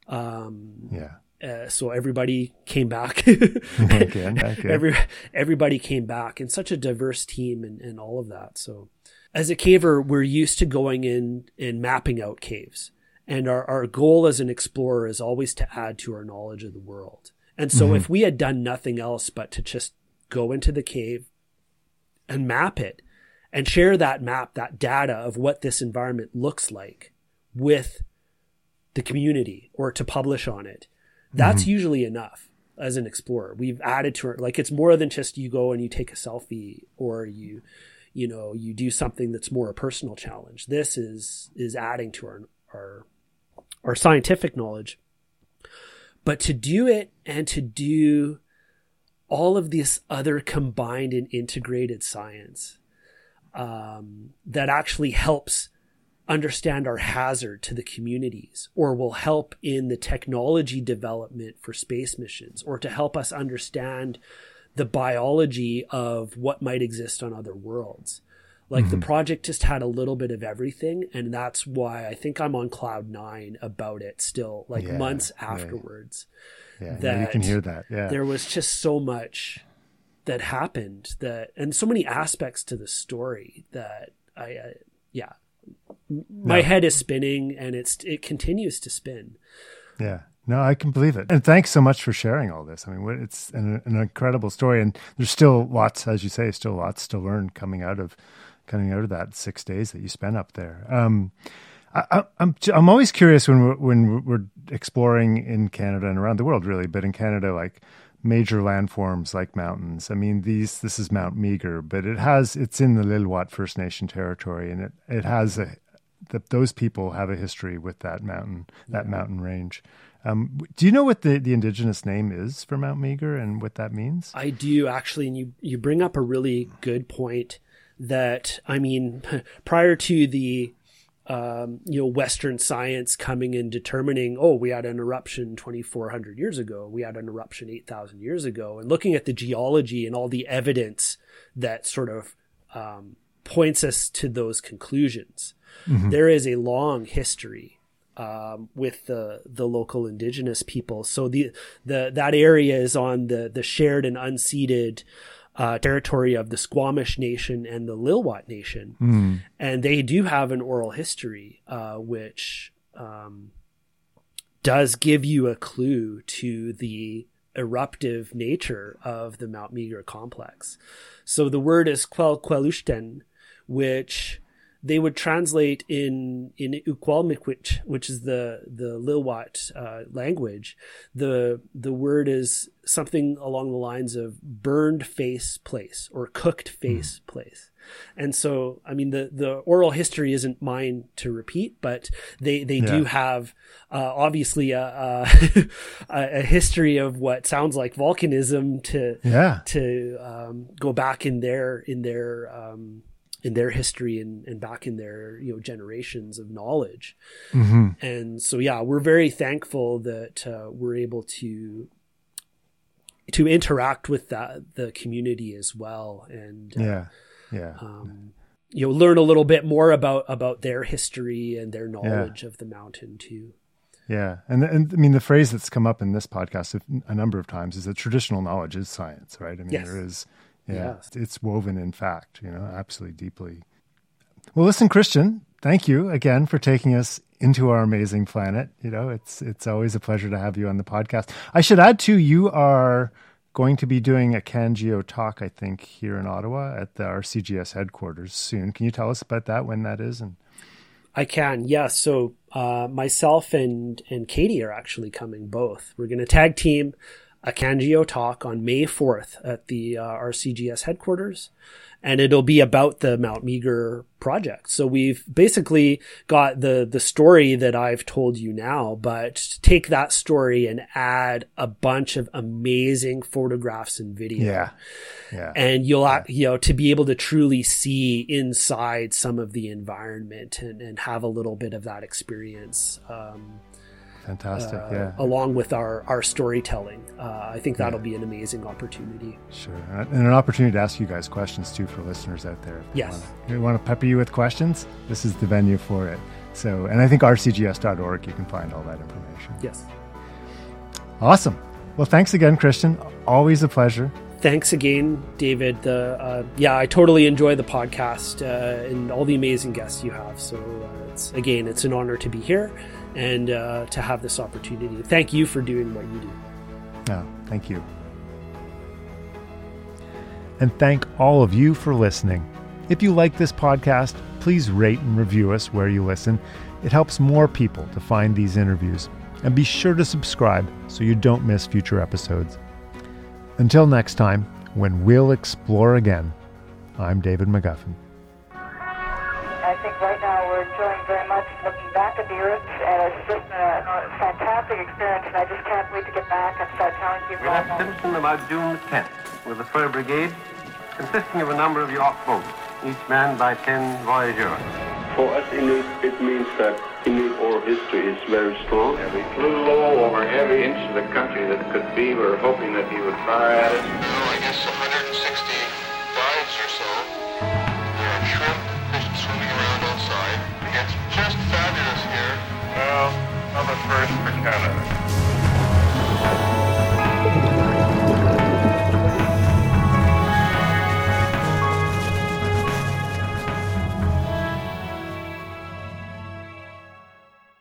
B: um, yeah
A: uh, so everybody came back. again, Every everybody came back, and such a diverse team, and, and all of that. So, as a caver, we're used to going in and mapping out caves, and our our goal as an explorer is always to add to our knowledge of the world. And so, mm-hmm. if we had done nothing else but to just go into the cave and map it, and share that map, that data of what this environment looks like with the community, or to publish on it that's mm-hmm. usually enough as an explorer. We've added to it. Like it's more than just you go and you take a selfie or you, you know, you do something that's more a personal challenge. This is, is adding to our, our, our scientific knowledge. But to do it and to do all of this other combined and integrated science um, that actually helps understand our hazard to the communities or will help in the technology development for space missions or to help us understand the biology of what might exist on other worlds. Like mm-hmm. the project just had a little bit of everything. And that's why I think I'm on cloud nine about it still, like yeah, months afterwards.
B: Yeah, yeah. that you can hear that. Yeah.
A: There was just so much that happened that, and so many aspects to the story that I, uh, yeah, my no. head is spinning and it's it continues to spin.
B: Yeah. No, I can believe it. And thanks so much for sharing all this. I mean, it's an, an, incredible story, and there's still lots, as you say, still lots to learn coming out of coming out of that six days that you spent up there. Um, I, am I'm, I'm always curious when we're, when we're exploring in Canada and around the world, really, but in Canada, like major landforms like mountains. I mean, these this is Mount Meager, but it has it's in the Lilwat First Nation territory, and it it has a the, those people have a history with that mountain, that yeah. mountain range. Um, do you know what the, the indigenous name is for Mount Meager and what that means?
A: I do actually, and you you bring up a really good point. That I mean, prior to the um, you know, Western science coming and determining, oh, we had an eruption 2,400 years ago, we had an eruption 8,000 years ago, and looking at the geology and all the evidence that sort of um, points us to those conclusions. Mm-hmm. There is a long history um, with the the local indigenous people. So the the that area is on the the shared and unceded uh, territory of the Squamish Nation and the Lilwat Nation, mm. and they do have an oral history, uh, which um, does give you a clue to the eruptive nature of the Mount Meager complex. So the word is Qwelqwelústen, which they would translate in in Ucwalmícwts, which is the the Lilwat uh, language. The the word is something along the lines of burned face place or cooked hmm. face mm. place. And so, I mean, the, the oral history isn't mine to repeat, but they, they yeah. do have, uh, obviously a, a, a, history of what sounds like volcanism to,
B: yeah.
A: to, um, go back in their, in their, um, in their history and, and back in their you know generations of knowledge mm-hmm. and so yeah we're very thankful that uh, we're able to to interact with that the community as well and
B: uh, yeah yeah um,
A: you know learn a little bit more about about their history and their knowledge yeah. of the mountain too.
B: Yeah, and and I mean the phrase that's come up in this podcast a number of times is that traditional knowledge is science, right? I mean yes. there is, yeah, it's woven in fact, you know, absolutely deeply. Well, listen, Christian, thank you again for taking us into our amazing planet. You know, it's it's always a pleasure to have you on the podcast. I should add too, you are going to be doing a CanGeo talk, I think, here in Ottawa at the, RCGS headquarters soon. Can you tell us about that, when that is? And
A: I can, yes. Yeah. So uh, myself and and Katie are actually coming both. We're going to tag team a CanGeo talk on May 4th at the uh, RCGS headquarters and it'll be about the Mount Meager project. So we've basically got the the story that I've told you now, but take that story and add a bunch of amazing photographs and video.
B: Yeah. Yeah.
A: And you'll yeah. you know to be able to truly see inside some of the environment and, and have a little bit of that experience. Um,
B: Fantastic, uh, yeah.
A: Along with our our storytelling, uh, I think that'll yeah. be an amazing opportunity.
B: Sure, and an opportunity to ask you guys questions too for listeners out there.
A: Yes,
B: you want to pepper you with questions. This is the venue for it. So, and I think rcgs.org you can find all that information.
A: Yes.
B: Awesome. Well, thanks again, Christian. Always a pleasure.
A: Thanks again, David. The uh, yeah, I totally enjoy the podcast uh, and all the amazing guests you have. So uh, it's again, it's an honor to be here and uh, to have this opportunity. Thank you for doing what you do.
B: Yeah, thank you. And thank all of you for listening. If you like this podcast, please rate and review us where you listen. It helps more people to find these interviews. And be sure to subscribe so you don't miss future episodes. Until next time, when we'll explore again, I'm David McGuffin.
C: I think right now we're enjoying very much looking back at the Earth, and it's just a, a fantastic experience, and I just can't wait to get back and start telling people.
D: We left Simpson about June 10th with the fur brigade, consisting of a number of York boats, each manned by 10 voyageurs.
E: For us Inuit, it means that Inuit oral history is very strong.
F: And we flew low over every inch of the country that could be. We were hoping that he would fire at us.
G: Oh, I guess 160
F: I'm a first for Canada.